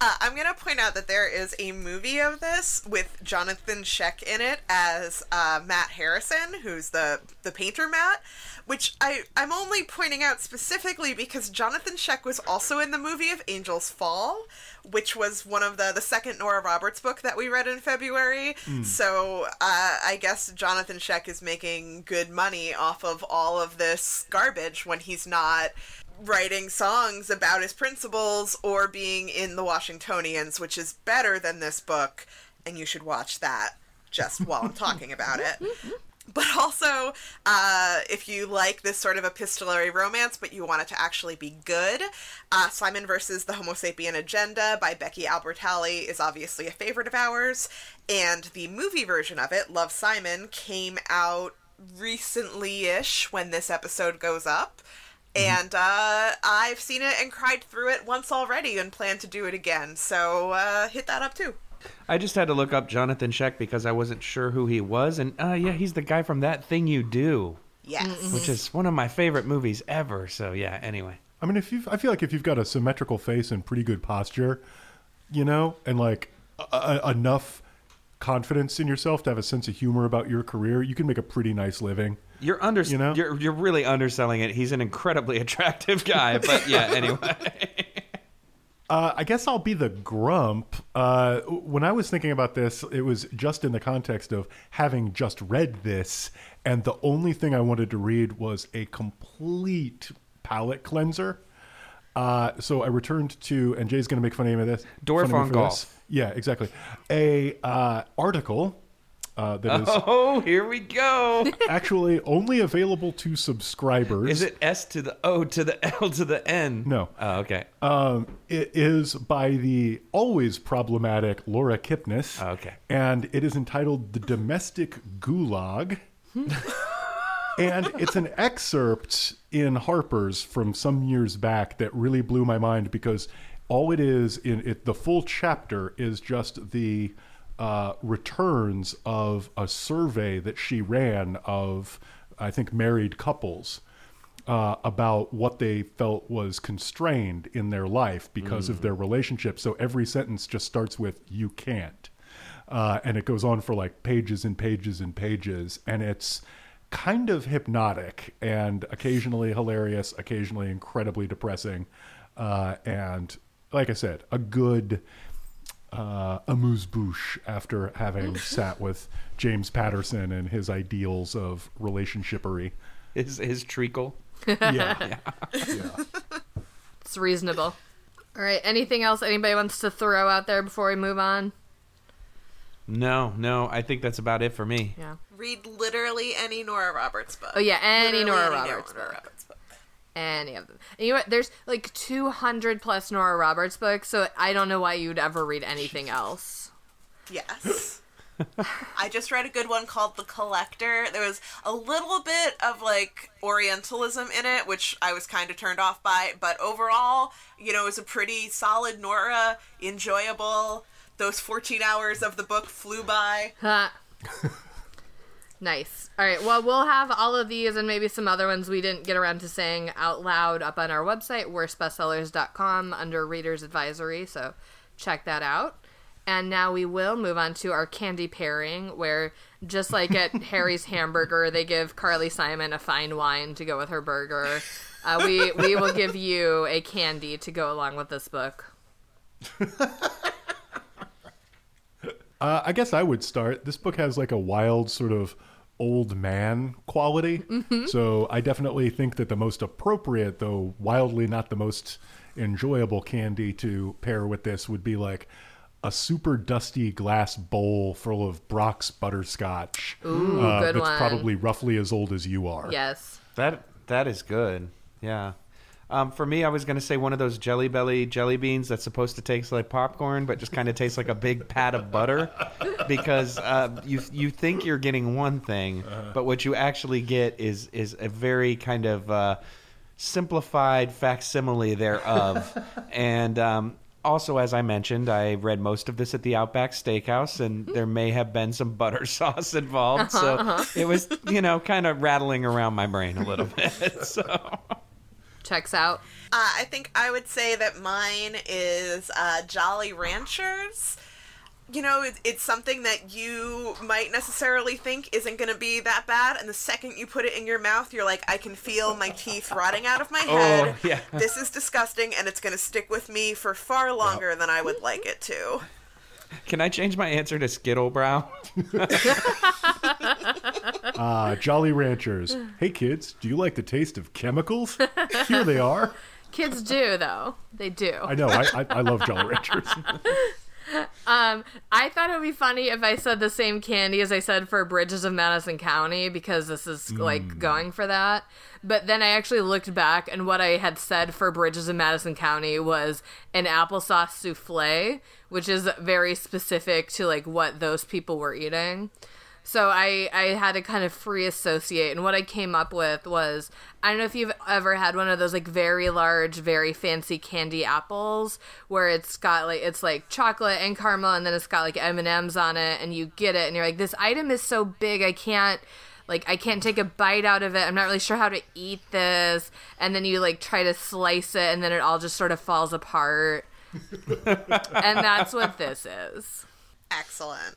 Uh, I'm gonna point out that there is a movie of this with Johnathon Schaech in it as uh, Matt Harrison, who's the the painter Matt. Which I I'm only pointing out specifically because Johnathon Schaech was also in the movie of Angels Fall, which was one of the the second Nora Roberts book that we read in February. So uh, I guess Johnathon Schaech is making good money off of all of this garbage when he's not writing songs about his principles or being in the Washingtonians, which is better than this book, and you should watch that just while I'm talking about it. *laughs* But also, uh, if you like this sort of epistolary romance, but you want it to actually be good, uh, Simon versus the Homo sapien Agenda by Becky Albertalli is obviously a favorite of ours. And the movie version of it, Love Simon, came out recently ish when this episode goes up. And uh, I've seen it and cried through it once already and plan to do it again. So uh, hit that up too. I just had to look up Johnathon Schaech because I wasn't sure who he was, and uh, yeah, he's the guy from That Thing You Do, Yes. which is one of my favorite movies ever. So yeah. Anyway, I mean, if you, I feel like if you've got a symmetrical face and pretty good posture, you know, and like a, a, enough confidence in yourself to have a sense of humor about your career, you can make a pretty nice living. You're under You know? you're you're really underselling it. He's an incredibly *laughs* attractive guy, but yeah. *laughs* Anyway, Uh, I guess I'll be the grump. Uh, when I was thinking about this, it was just in the context of having just read this, and the only thing I wanted to read was a complete palate cleanser. Uh, so I returned to, and Jay's going to make fun of me this. Dorf fun of me on golf. this. Yeah, exactly. A uh, article uh, that is *laughs* oh, here we go. *laughs* actually only available to subscribers. Is it S to the O to the *laughs* L to the N? No. Oh, okay. Um, it is by the always problematic Laura Kipnis. Oh, okay. And it is entitled The Domestic Gulag. and it's an excerpt in Harper's from some years back that really blew my mind because all it is in it, the full chapter is just the uh, returns of a survey that she ran of, I think, married couples uh, about what they felt was constrained in their life because of their relationship. So every sentence just starts with "you can't," uh, and it goes on for like pages and pages and pages, and it's kind of hypnotic and occasionally hilarious, occasionally incredibly depressing, uh, and like I said, a good uh, amuse bouche after having sat with James Patterson and his ideals of relationshipery. His his treacle. *laughs* Yeah. *laughs* yeah. It's reasonable. All right. Anything else anybody wants to throw out there before we move on? No, no. I think that's about it for me. Yeah. Read literally any Nora Roberts book. Oh, yeah, any Literally Nora Roberts book. Roberts book. Any of them. And you know what? There's like 200 plus Nora Roberts books, so I don't know why you'd ever read anything else. Yes. I just read a good one called The Collector. There was a little bit of like Orientalism in it, which I was kind of turned off by, but overall, you know, it was a pretty solid Nora, enjoyable. Those 14 hours of the book flew by. *laughs* Ha. nice. All right. Well, we'll have all of these and maybe some other ones we didn't get around to saying out loud up on our website, worstbestsellers.com, under Reader's Advisory. So check that out. And now we will move on to our candy pairing, where just like at *laughs* Harry's Hamburger, they give Carly Simon a fine wine to go with her burger. Uh, we we will give you a candy to go along with this book. *laughs* Uh, I guess I would start. This book has like a wild sort of old man quality. So I definitely think that the most appropriate, though wildly not the most enjoyable candy to pair with this would be like a super dusty glass bowl full of Brach's butterscotch. Ooh, uh, good that's one. probably roughly as old as you are. Yes. That that is good. Yeah. Um, for me, I was gonna say one of those Jelly Belly jelly beans that's supposed to taste like popcorn, but just kind of tastes like a big pat of butter, because uh, you you think you're getting one thing, but what you actually get is is a very kind of uh, simplified facsimile thereof, *laughs* and. Um, also, as I mentioned, I read most of this at the Outback Steakhouse, and there may have been some butter *laughs* sauce involved. So it was, you know, kind of rattling around my brain a little bit. *laughs* So checks out. Uh, I think I would say that mine is uh, Jolly Ranchers. You know, it, it's something that you might necessarily think isn't going to be that bad, and the second you put it in your mouth, you're like, I can feel my teeth rotting out of my head. Oh, yeah. This is disgusting, and it's going to stick with me for far longer than I would like it to. Can I change my answer to Skittle Brow? *laughs* *laughs* Ah, Jolly Ranchers. Hey kids, do you like the taste of chemicals? Here they are. *laughs* Kids do though. They do. I know. I, I, I love Jolly Ranchers. *laughs* Um, I thought it would be funny if I said the same candy as I said for Bridges of Madison County because this is like going for that. But then I actually looked back and what I had said for Bridges of Madison County was an applesauce souffle, which is very specific to like what those people were eating. So I, I had to kind of free associate, and what I came up with was I don't know if you've ever had one of those like very large, very fancy candy apples where it's got like it's like chocolate and caramel, and then it's got like M and M's on it, and you get it, and you're like, this item is so big, I can't like I can't take a bite out of it. I'm not really sure how to eat this, and then you like try to slice it, and then it all just sort of falls apart, *laughs* and that's what this is. Excellent.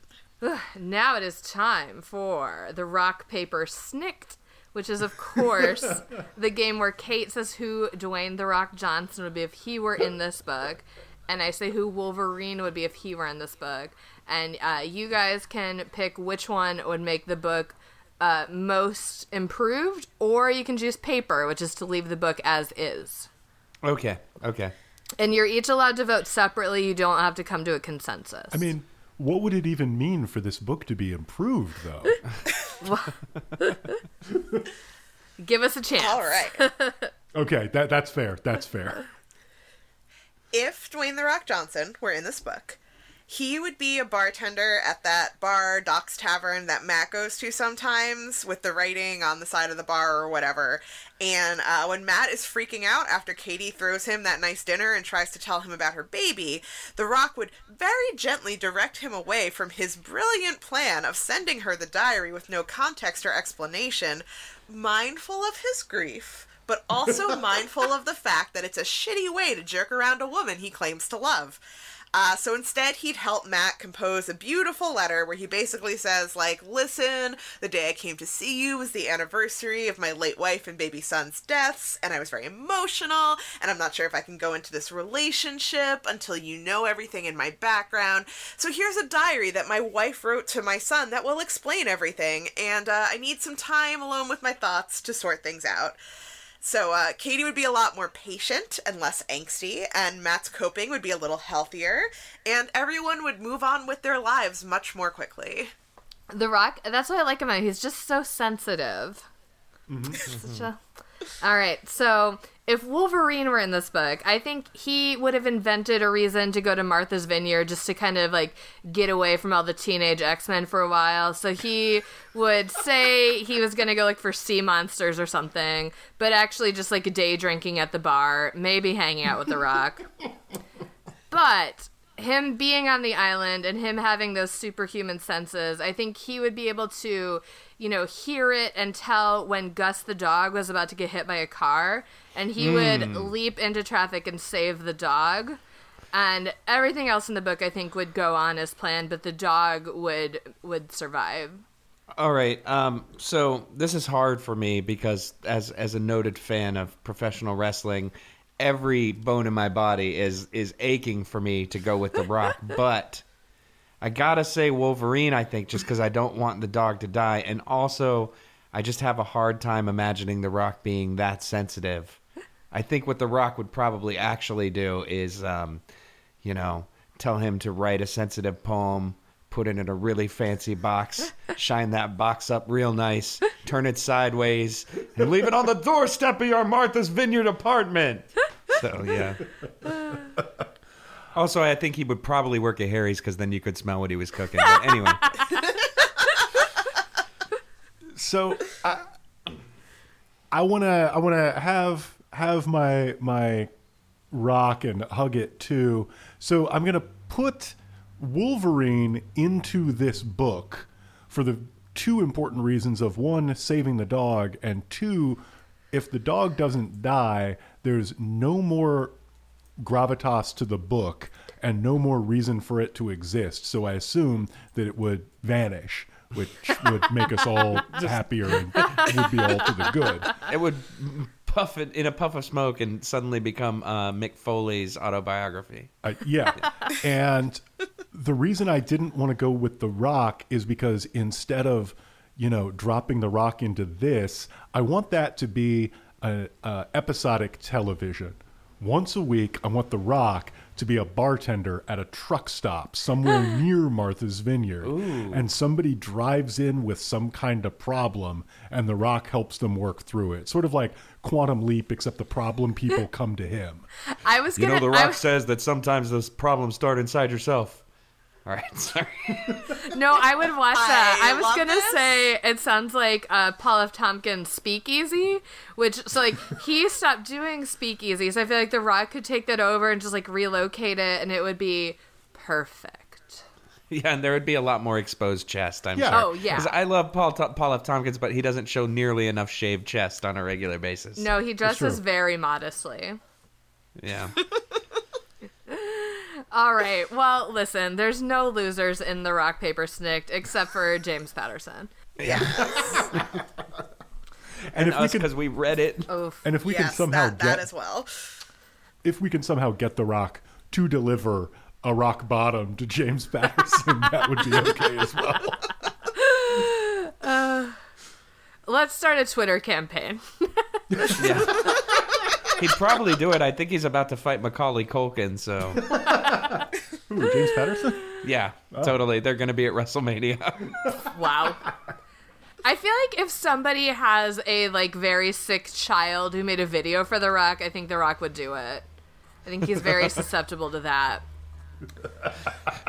Now it is time for the rock paper snikt, which is of course *laughs* the game where Kait says who Dwayne the Rock Johnson would be if he were in this book, and I say who Wolverine would be if he were in this book, and uh, you guys can pick which one would make the book. Uh, most improved, or you can choose paper, which is to leave the book as is. Okay, okay. And you're each allowed to vote separately. You don't have to come to a consensus. I mean, what would it even mean for this book to be improved, though? *laughs* give us a chance. All right. *laughs* Okay, that that's fair. That's fair. if Dwayne The Rock Johnson were in this book, he would be a bartender at that bar, Doc's Tavern, that Matt goes to sometimes with the writing on the side of the bar or whatever. And uh, when Matt is freaking out after Katie throws him that nice dinner and tries to tell him about her baby, The Rock would very gently direct him away from his brilliant plan of sending her the diary with no context or explanation, mindful of his grief but also *laughs* mindful of the fact that it's a shitty way to jerk around a woman he claims to love. Uh, so instead, he'd help Matt compose a beautiful letter where he basically says, like, listen, the day I came to see you was the anniversary of my late wife and baby son's deaths, and I was very emotional, and I'm not sure if I can go into this relationship until you know everything in my background. So here's a diary that my wife wrote to my son that will explain everything, and uh, I need some time alone with my thoughts to sort things out. So uh, Katie would be a lot more patient and less angsty, and Matt's coping would be a little healthier, and everyone would move on with their lives much more quickly. The Rock, that's what I like about him. He's just so sensitive. Such a- All right, so if Wolverine were in this book, I think he would have invented a reason to go to Martha's Vineyard just to kind of like get away from all the teenage X Men for a while. So he would say he was going to go look for sea monsters or something, but actually just like day drinking at the bar, maybe hanging out with The Rock. But him being on the island and him having those superhuman senses, I think he would be able to, you know, hear it and tell when Gus the dog was about to get hit by a car, and he would leap into traffic and save the dog. And everything else in the book, I think, would go on as planned, but the dog would would survive. All right. Um, so this is hard for me because, as as a noted fan of professional wrestling, every bone in my body is is aching for me to go with the Rock. *laughs* but I gotta say Wolverine. I think just because I don't want the dog to die, and also I just have a hard time imagining the Rock being that sensitive. I think what the Rock would probably actually do is, um, you know, tell him to write a sensitive poem put it in a really fancy box, *laughs* shine that box up real nice, turn it sideways, and leave it on the doorstep of your Martha's Vineyard apartment. *laughs* So, yeah. *laughs* Also, I think he would probably work at Harry's because then you could smell what he was cooking. But anyway, *laughs* So I, I wanna I wanna have have my my rock and hug it too. So I'm gonna put Wolverine into this book for the two important reasons of one saving the dog and two if the dog doesn't die there's no more gravitas to the book and no more reason for it to exist. So I assume that it would vanish, which would make us all *laughs* happier and would be all to the good. It would puff it in a puff of smoke and suddenly become uh, Mick Foley's autobiography. Uh, yeah. And the reason I didn't want to go with The Rock is because instead of, you know, dropping The Rock into this, I want that to be a, a episodic television. Once a week, I want The Rock to be a bartender at a truck stop somewhere *gasps* near Martha's Vineyard. And somebody drives in with some kind of problem, and The Rock helps them work through it. Sort of like Quantum Leap, except the problem people *laughs* come to him. I was gonna. You know, The Rock was- says that sometimes those problems start inside yourself. All right, *laughs* sorry. No, I would watch that. I I, was gonna this. say it sounds like uh, Paul F. Tompkins' Speakeasy, which so like he *laughs* stopped doing Speakeasies. I feel like The Rock could take that over and just like relocate it, and it would be perfect. Yeah, and there would be a lot more exposed chest. I'm Yeah. sure. Oh, yeah. 'Cause I love Paul T- Paul F. Tompkins, but he doesn't show nearly enough shaved chest on a regular basis. No, he dresses very modestly. Yeah. *laughs* All right. Well, listen, there's no losers in the rock paper snikt except for James Patterson. Yeah. *laughs* and, if we Us can, because we read it. Oof. and if we can somehow that, get that as well. if we can somehow get The Rock to deliver a rock bottom to James Patterson, *laughs* that would be okay as well. *laughs* Uh, let's start a Twitter campaign. Yeah. He'd probably do it. I think he's about to fight Macaulay Culkin, so *laughs* Ooh, James Patterson? yeah, oh. totally. They're going to be at WrestleMania. *laughs* Wow. I feel like if somebody has a like very sick child who made a video for The Rock, I think The Rock would do it. I think he's very *laughs* susceptible to that.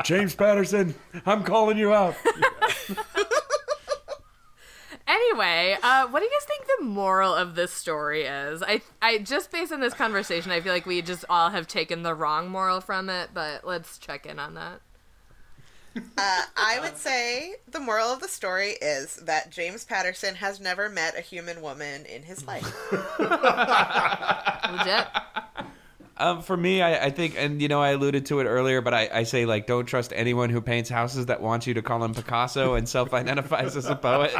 James Patterson, I'm calling you out. Anyway, uh, what do you guys think the moral of this story is? I, I just based on this conversation, I feel like we just all have taken the wrong moral from it, but let's check in on that. Uh, I would say the moral of the story is that James Patterson has never met a human woman in his life. Legit. Um, for me, I, I think, and you know, I alluded to it earlier, but I, I say like, don't trust anyone who paints houses that wants you to call him Picasso and self-identifies as a poet,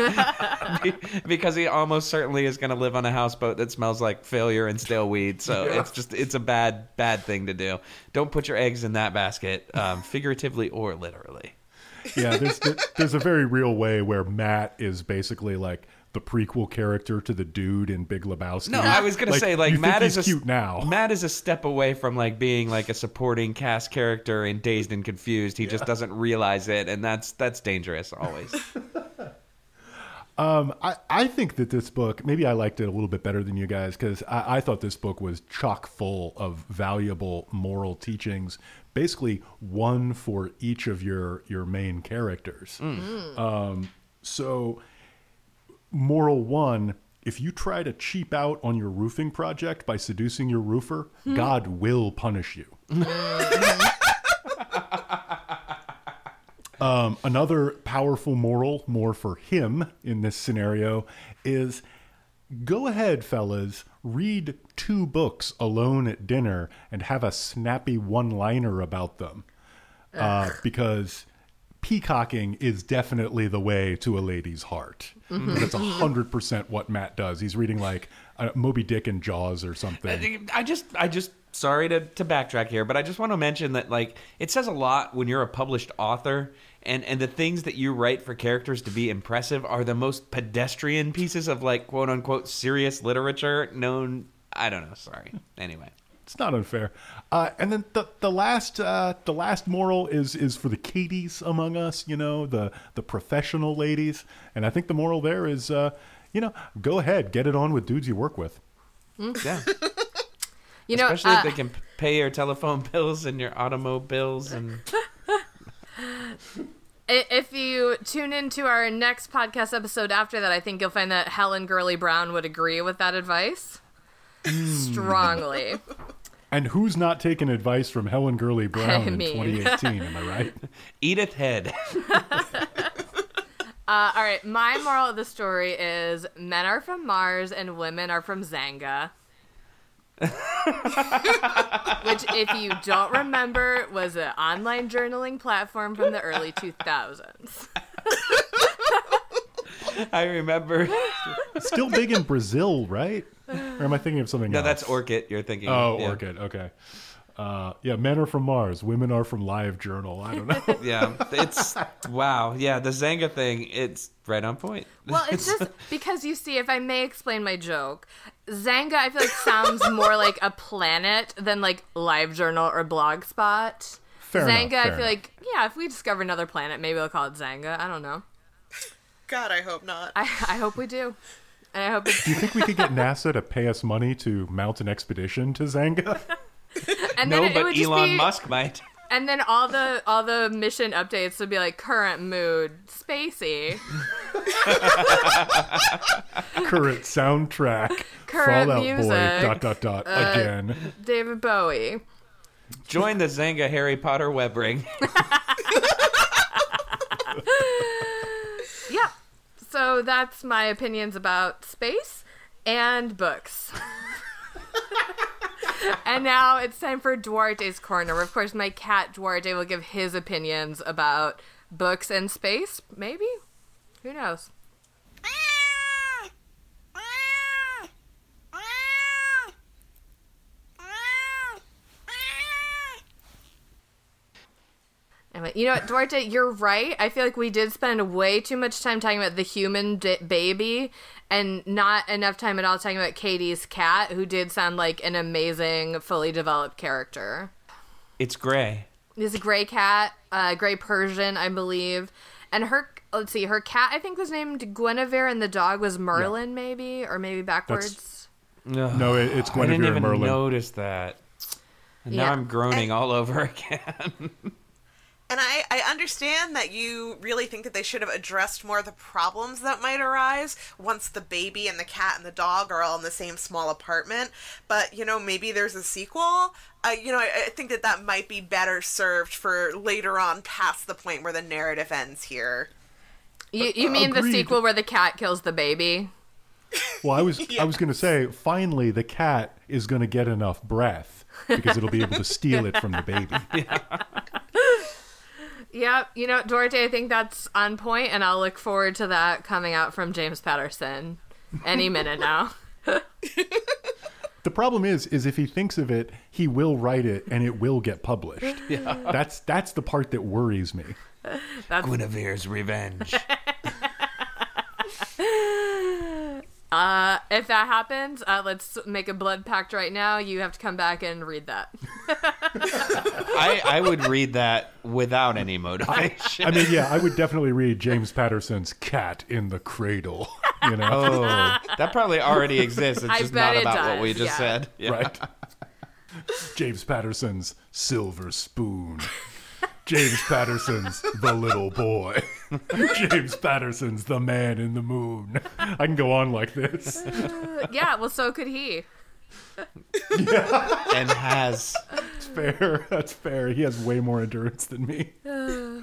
*laughs* because he almost certainly is going to live on a houseboat that smells like failure and stale weed. So it's just, it's a bad, bad thing to do. Don't put your eggs in that basket, um, figuratively or literally. Yeah, there's there's a very real way where Matt is basically like the prequel character to the dude in Big Lebowski. No, I was gonna Like, say like Matt is a, cute now. Matt is a step away from like being like a supporting cast character in Dazed and Confused. He just doesn't realize it, and that's that's dangerous always. *laughs* Um, I, I think that this book, maybe I liked it a little bit better than you guys because I, I thought this book was chock full of valuable moral teachings, basically one for each of your your main characters. Um, so, moral one: if you try to cheap out on your roofing project by seducing your roofer, God will punish you. *laughs* Um, another powerful moral, more for him in this scenario, is go ahead, fellas, read two books alone at dinner and have a snappy one liner about them. Uh, because peacocking is definitely the way to a lady's heart. That's 100% what Matt does. He's reading like uh, Moby Dick and Jaws or something. I just, I just, sorry to, to backtrack here, but I just want to mention that like it says a lot when you're a published author, and and the things that you write for characters to be impressive are the most pedestrian pieces of like quote unquote serious literature known. I don't know. Sorry. Anyway. It's not unfair. Uh, and then the the last uh, the last moral is is for the Katies among us, you know, the the professional ladies. And I think the moral there is, uh, you know, go ahead, get it on with dudes you work with. Yeah. *laughs* You know, Especially uh, if they can pay your telephone *laughs* bills and your automobiles and *laughs* If you tune into our next podcast episode after that, I think you'll find that Helen Gurley Brown would agree with that advice strongly. And who's not taking advice from Helen Gurley Brown I in *laughs* 2018? Am I right? *laughs* *laughs* Edith Head. Uh, all right, my moral of the story is men are from Mars and women are from Xanga. Which, if you don't remember, was an online journaling platform from the early 2000s. I remember. Still big in Brazil, right? Or am I thinking of something No, else? that's Orkut. You're thinking. Oh, yeah. Orkut. Okay. Uh, yeah, men are from Mars. Women are from Live Journal. I don't know. *laughs* Yeah, it's wow. Yeah, the Xanga thing. It's right on point. Well, it's just *laughs* because you see, if I may explain my joke, Xanga I feel like sounds more like a planet than like LiveJournal or Blogspot. Fair enough, Xanga, I feel enough. like yeah, if we discover another planet, maybe we'll call it Xanga. I don't know. God, I hope not. I I hope we do, and I hope it's Do you think we could get NASA to pay us money to mount an expedition to Xanga? *laughs* *laughs* and no, then it, it but would Elon be, Musk might. and then all the all the mission updates would be like current mood, spacey, *laughs* Current soundtrack. Current Fallout music. Boy. Dot dot dot. Uh, again. David Bowie. Join the Xanga Harry Potter web ring. So that's my opinions about space and books. *laughs* and now it's time for Duarte's Corner. Of course, my cat Duarte will give his opinions about books and space. Maybe? Who knows? You know what, Duarte, you're right. I feel like we did spend way too much time talking about the human d- baby and not enough time at all talking about Katie's cat, who did sound like an amazing, fully developed character. It's gray. It's a gray cat, uh, gray Persian, I believe. And her, let's see, her cat, I think, was named Guinevere, and the dog was Merlin, maybe, or maybe backwards. Ugh, No, it, it's I didn't Guinevere even Merlin. notice that. And now I'm groaning all over *laughs* again. And I, I understand that you really think that they should have addressed more of the problems that might arise once the baby and the cat and the dog are all in the same small apartment. But, you know, maybe there's a sequel. Uh, you know, I, I think that that might be better served for later on past the point where the narrative ends here. You, you mean the sequel where the cat kills the baby? Well, I was I was *laughs* going to say finally the cat is going to get enough breath because it'll be able to steal it from the baby. Yeah, *laughs* *laughs* you know, Duarte, I think that's on point, and I'll look forward to that coming out from James Patterson any minute now. *laughs* The problem is is if he thinks of it, he will write it and it will get published. *laughs* Yeah. That's that's the part that worries me. That's Guinevere's revenge. *laughs* uh, if that happens, uh, let's make a blood pact right now. You have to come back and read that. *laughs* I, I would read that without any motivation. I mean, yeah, I would definitely read James Patterson's Cat in the Cradle, you know. oh, that probably already exists. It's I just bet not it about what does, we just yeah. said. Yeah. Right. James Patterson's Silver Spoon. James Patterson's The Little Boy. *laughs* James Patterson's The Man in the Moon. *laughs* I can go on like this. *laughs* yeah, well, so could he. yeah. And has It's fair. That's fair. He has way more endurance than me. *sighs*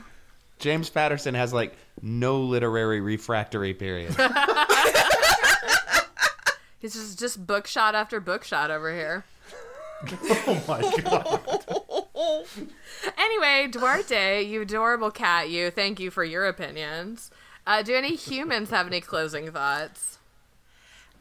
James Patterson has like no literary refractory period. He's just just bookshot after bookshot over here. Oh my god. *laughs* Anyway, Duarte, you adorable cat, you. Thank you for your opinions. Uh, do any humans have any closing thoughts?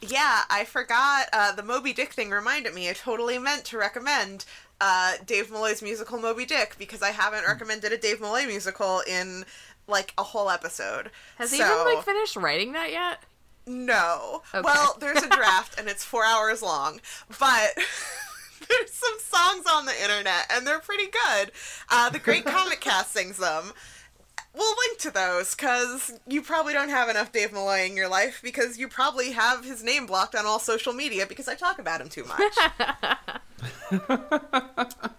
Yeah, I forgot. Uh, the Moby Dick thing reminded me. I totally meant to recommend uh, Dave Malloy's musical Moby Dick because I haven't recommended a Dave Malloy musical in like a whole episode. Has he even like finished writing that yet? No. Okay. Well, there's a draft and it's four hours long, but *laughs* *laughs* there's some songs on the internet and they're pretty good. Uh, the Great *laughs* Comet Cast sings them. We'll link to those because you probably don't have enough Dave Malloy in your life because you probably have his name blocked on all social media because I talk about him too much. *laughs*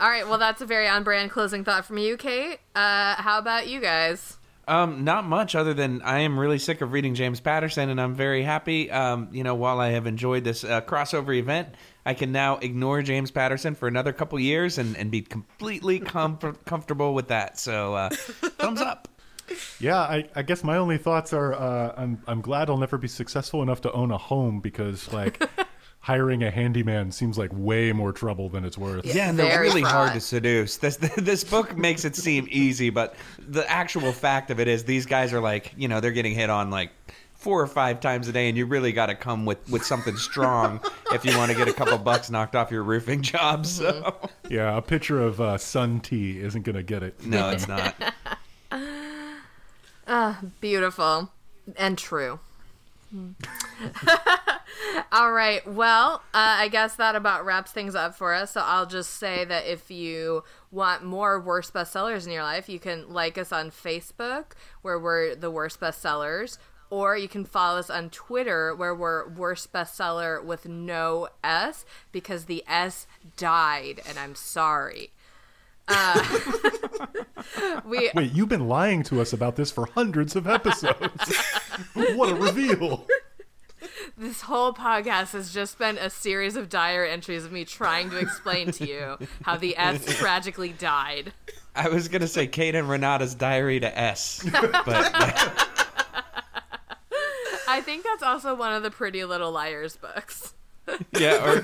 All right, well, that's a very on brand closing thought from you, Kait. Uh, how about you guys? Um, not much other than I am really sick of reading James Patterson, and I'm very happy. Um, you know, while I have enjoyed this uh, crossover event, I can now ignore James Patterson for another couple years and, and be completely com- comfortable with that. So, uh, thumbs up. Yeah, I, I guess my only thoughts are uh, I'm I'm glad I'll never be successful enough to own a home because like hiring a handyman seems like way more trouble than it's worth. Yeah, and they're Very really hard to seduce. This *laughs* this book makes it seem easy, but the actual fact of it is these guys are like, you know, they're getting hit on like four or five times a day, and you really got to come with with something strong *laughs* if you want to get a couple bucks knocked off your roofing job. So Yeah, a picture of uh, sun tea isn't going to get it. no, it's not. *laughs* ah Beautiful and true. *laughs* All right. Well, uh, I guess that about wraps things up for us. So I'll just say that if you want more worst bestsellers in your life, you can like us on Facebook, where we're the worst bestsellers, or you can follow us on Twitter, where we're worst bestseller with no S because the S died, and I'm sorry. Uh, *laughs* we Wait, you've been lying to us about this for hundreds of episodes. *laughs* what a reveal. This whole podcast has just been a series of dire entries of me trying to explain to you how the S *laughs* tragically died. I was gonna say Kait and Renata's Diary to S, but I think that's also one of the Pretty Little Liars books. yeah,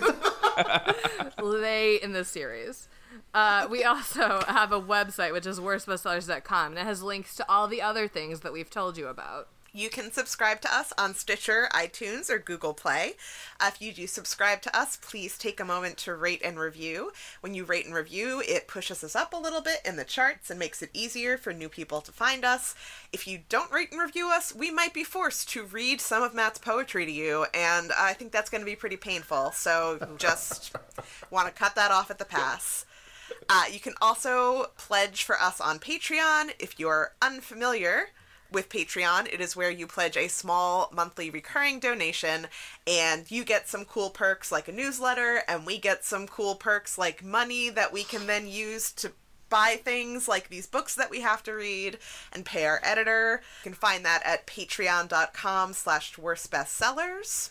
or They in the series. Uh, we also have a website, which is worstbestsellers.com, and it has links to all the other things that we've told you about. You can subscribe to us on Stitcher, iTunes, or Google Play. Uh, if you do subscribe to us, please take a moment to rate and review. When you rate and review, it pushes us up a little bit in the charts and makes it easier for new people to find us. If you don't rate and review us, we might be forced to read some of Matt's poetry to you, and I think that's going to be pretty painful. So *laughs* just want to cut that off at the pass. Uh, you can also pledge for us on Patreon. If you're unfamiliar with Patreon, it is where you pledge a small monthly recurring donation and you get some cool perks like a newsletter, and we get some cool perks like money that we can then use to buy things like these books that we have to read and pay our editor. You can find that at patreon.com slash worst bestsellers.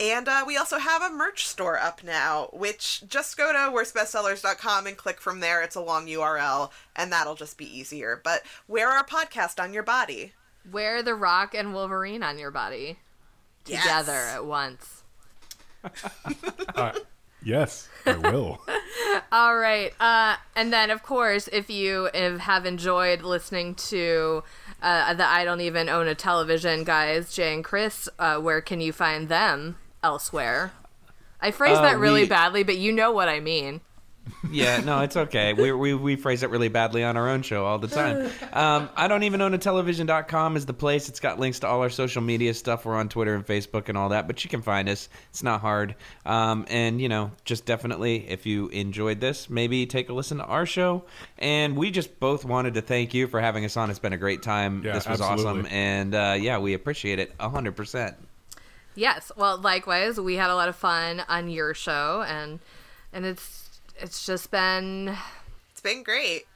And uh, we also have a merch store up now, which just go to worstbestsellers.com and click from there. It's a long URL, and that'll just be easier. But wear our podcast on your body. Wear the Rock and Wolverine on your body together Yes. at once. *laughs* Uh, yes, I will. *laughs* All right. Uh, and then, of course, if you have- have enjoyed listening to uh, the I Don't Even Own a Television guys, Jay and Chris, uh, where can you find them elsewhere? I phrased Uh, that really we- badly, but you know what I mean. yeah, no, it's okay. We, we we phrase it really badly on our own show all the time. Um, I don't even own a television.com is the place. It's got links to all our social media stuff. We're on Twitter and Facebook and all that, but you can find us. It's not hard. Um, and you know, just definitely if you enjoyed this, maybe take a listen to our show. And we just both wanted to thank you for having us on. It's been a great time. Yeah, this was absolutely. awesome, and uh, yeah, we appreciate it a hundred percent. Yes. Well, likewise, we had a lot of fun on your show, and and it's it's just been It's been great.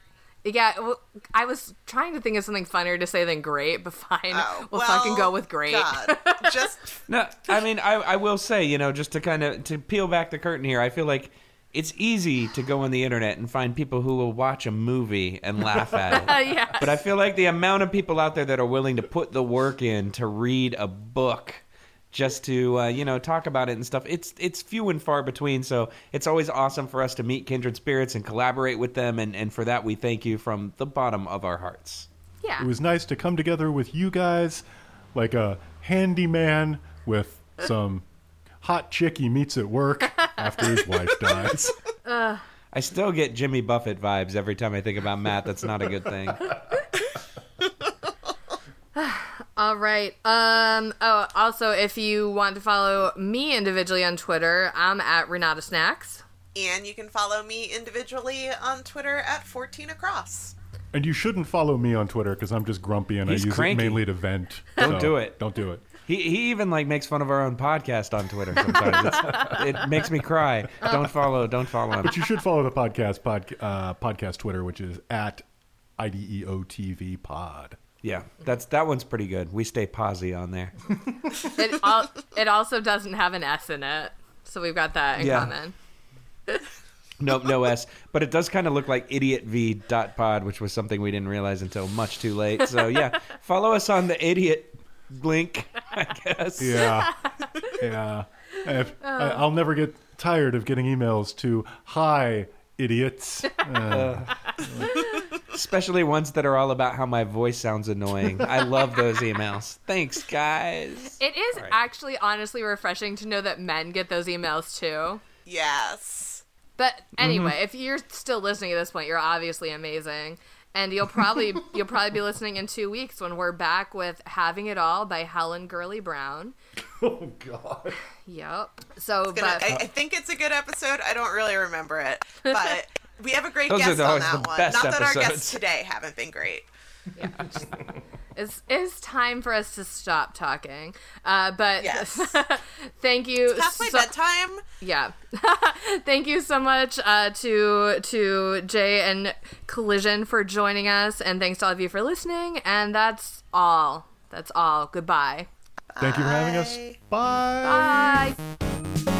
yeah. well, I was trying to think of something funnier to say than great, but fine, Oh, we'll well, fucking go with great. God. *laughs* Just No, I mean, I, I will say, you know, just to kind of to peel back the curtain here, I feel like it's easy to go on the internet and find people who will watch a movie and laugh at it. *laughs* yeah. But I feel like the amount of people out there that are willing to put the work in to read a book just to uh, you know talk about it and stuff. It's it's few and far between so it's always awesome for us to meet kindred spirits and collaborate with them and and for that we thank you from the bottom of our hearts. Yeah. It was nice to come together with you guys, like a handyman with some hot chick he meets at work after his wife dies. *laughs* i still get jimmy buffett vibes every time i think about matt. That's not a good thing *laughs* All right. Um. Oh, also, if you want to follow me individually on Twitter, I'm at Renata Snacks. and you can follow me individually on Twitter at 14 across. And you shouldn't follow me on Twitter because I'm just grumpy and He's I use cranky. it mainly to vent. Don't So, do it. Don't do it. He, he even like makes fun of our own podcast on Twitter sometimes. It's, *laughs* it makes me cry. Don't follow. Don't follow him. But you should follow the podcast pod, uh, podcast Twitter, which is at E IDEOTV Pod. Yeah, that's that one's pretty good. We stay posy on there. *laughs* It al- it also doesn't have an S in it, so we've got that in Yeah. common. *laughs* Nope, no S. But it does kind of look like idiot v dot pod, which was something we didn't realize until much too late. So yeah, *laughs* follow us on the idiot link, I guess. Yeah. yeah. If- I, I'll never get tired of getting emails to "Hi, idiots." Uh, Especially ones that are all about how my voice sounds annoying. I love those emails. Thanks, guys. It is right. actually honestly refreshing to know that men get those emails too. Yes. But anyway, Mm-hmm. if you're still listening at this point, you're obviously amazing. And you'll probably *laughs* you'll probably be listening in two weeks when we're back with "Having It All" by Helen Gurley Brown. *laughs* oh God. Yep. So, Gonna- but I, I think it's a good episode. I don't really remember it, *laughs* but we have a great Those are guest on that one. Not that our guests *laughs* today haven't been great. Yeah, *laughs* it's it's time for us to stop talking. Uh, but Yes. *laughs* thank you. Past my bedtime. Yeah. Thank you so much uh, to to Jay and Collision for joining us, and thanks to all of you for listening. And that's all. That's all. Goodbye. Thank you for having us. Bye. Bye. Bye.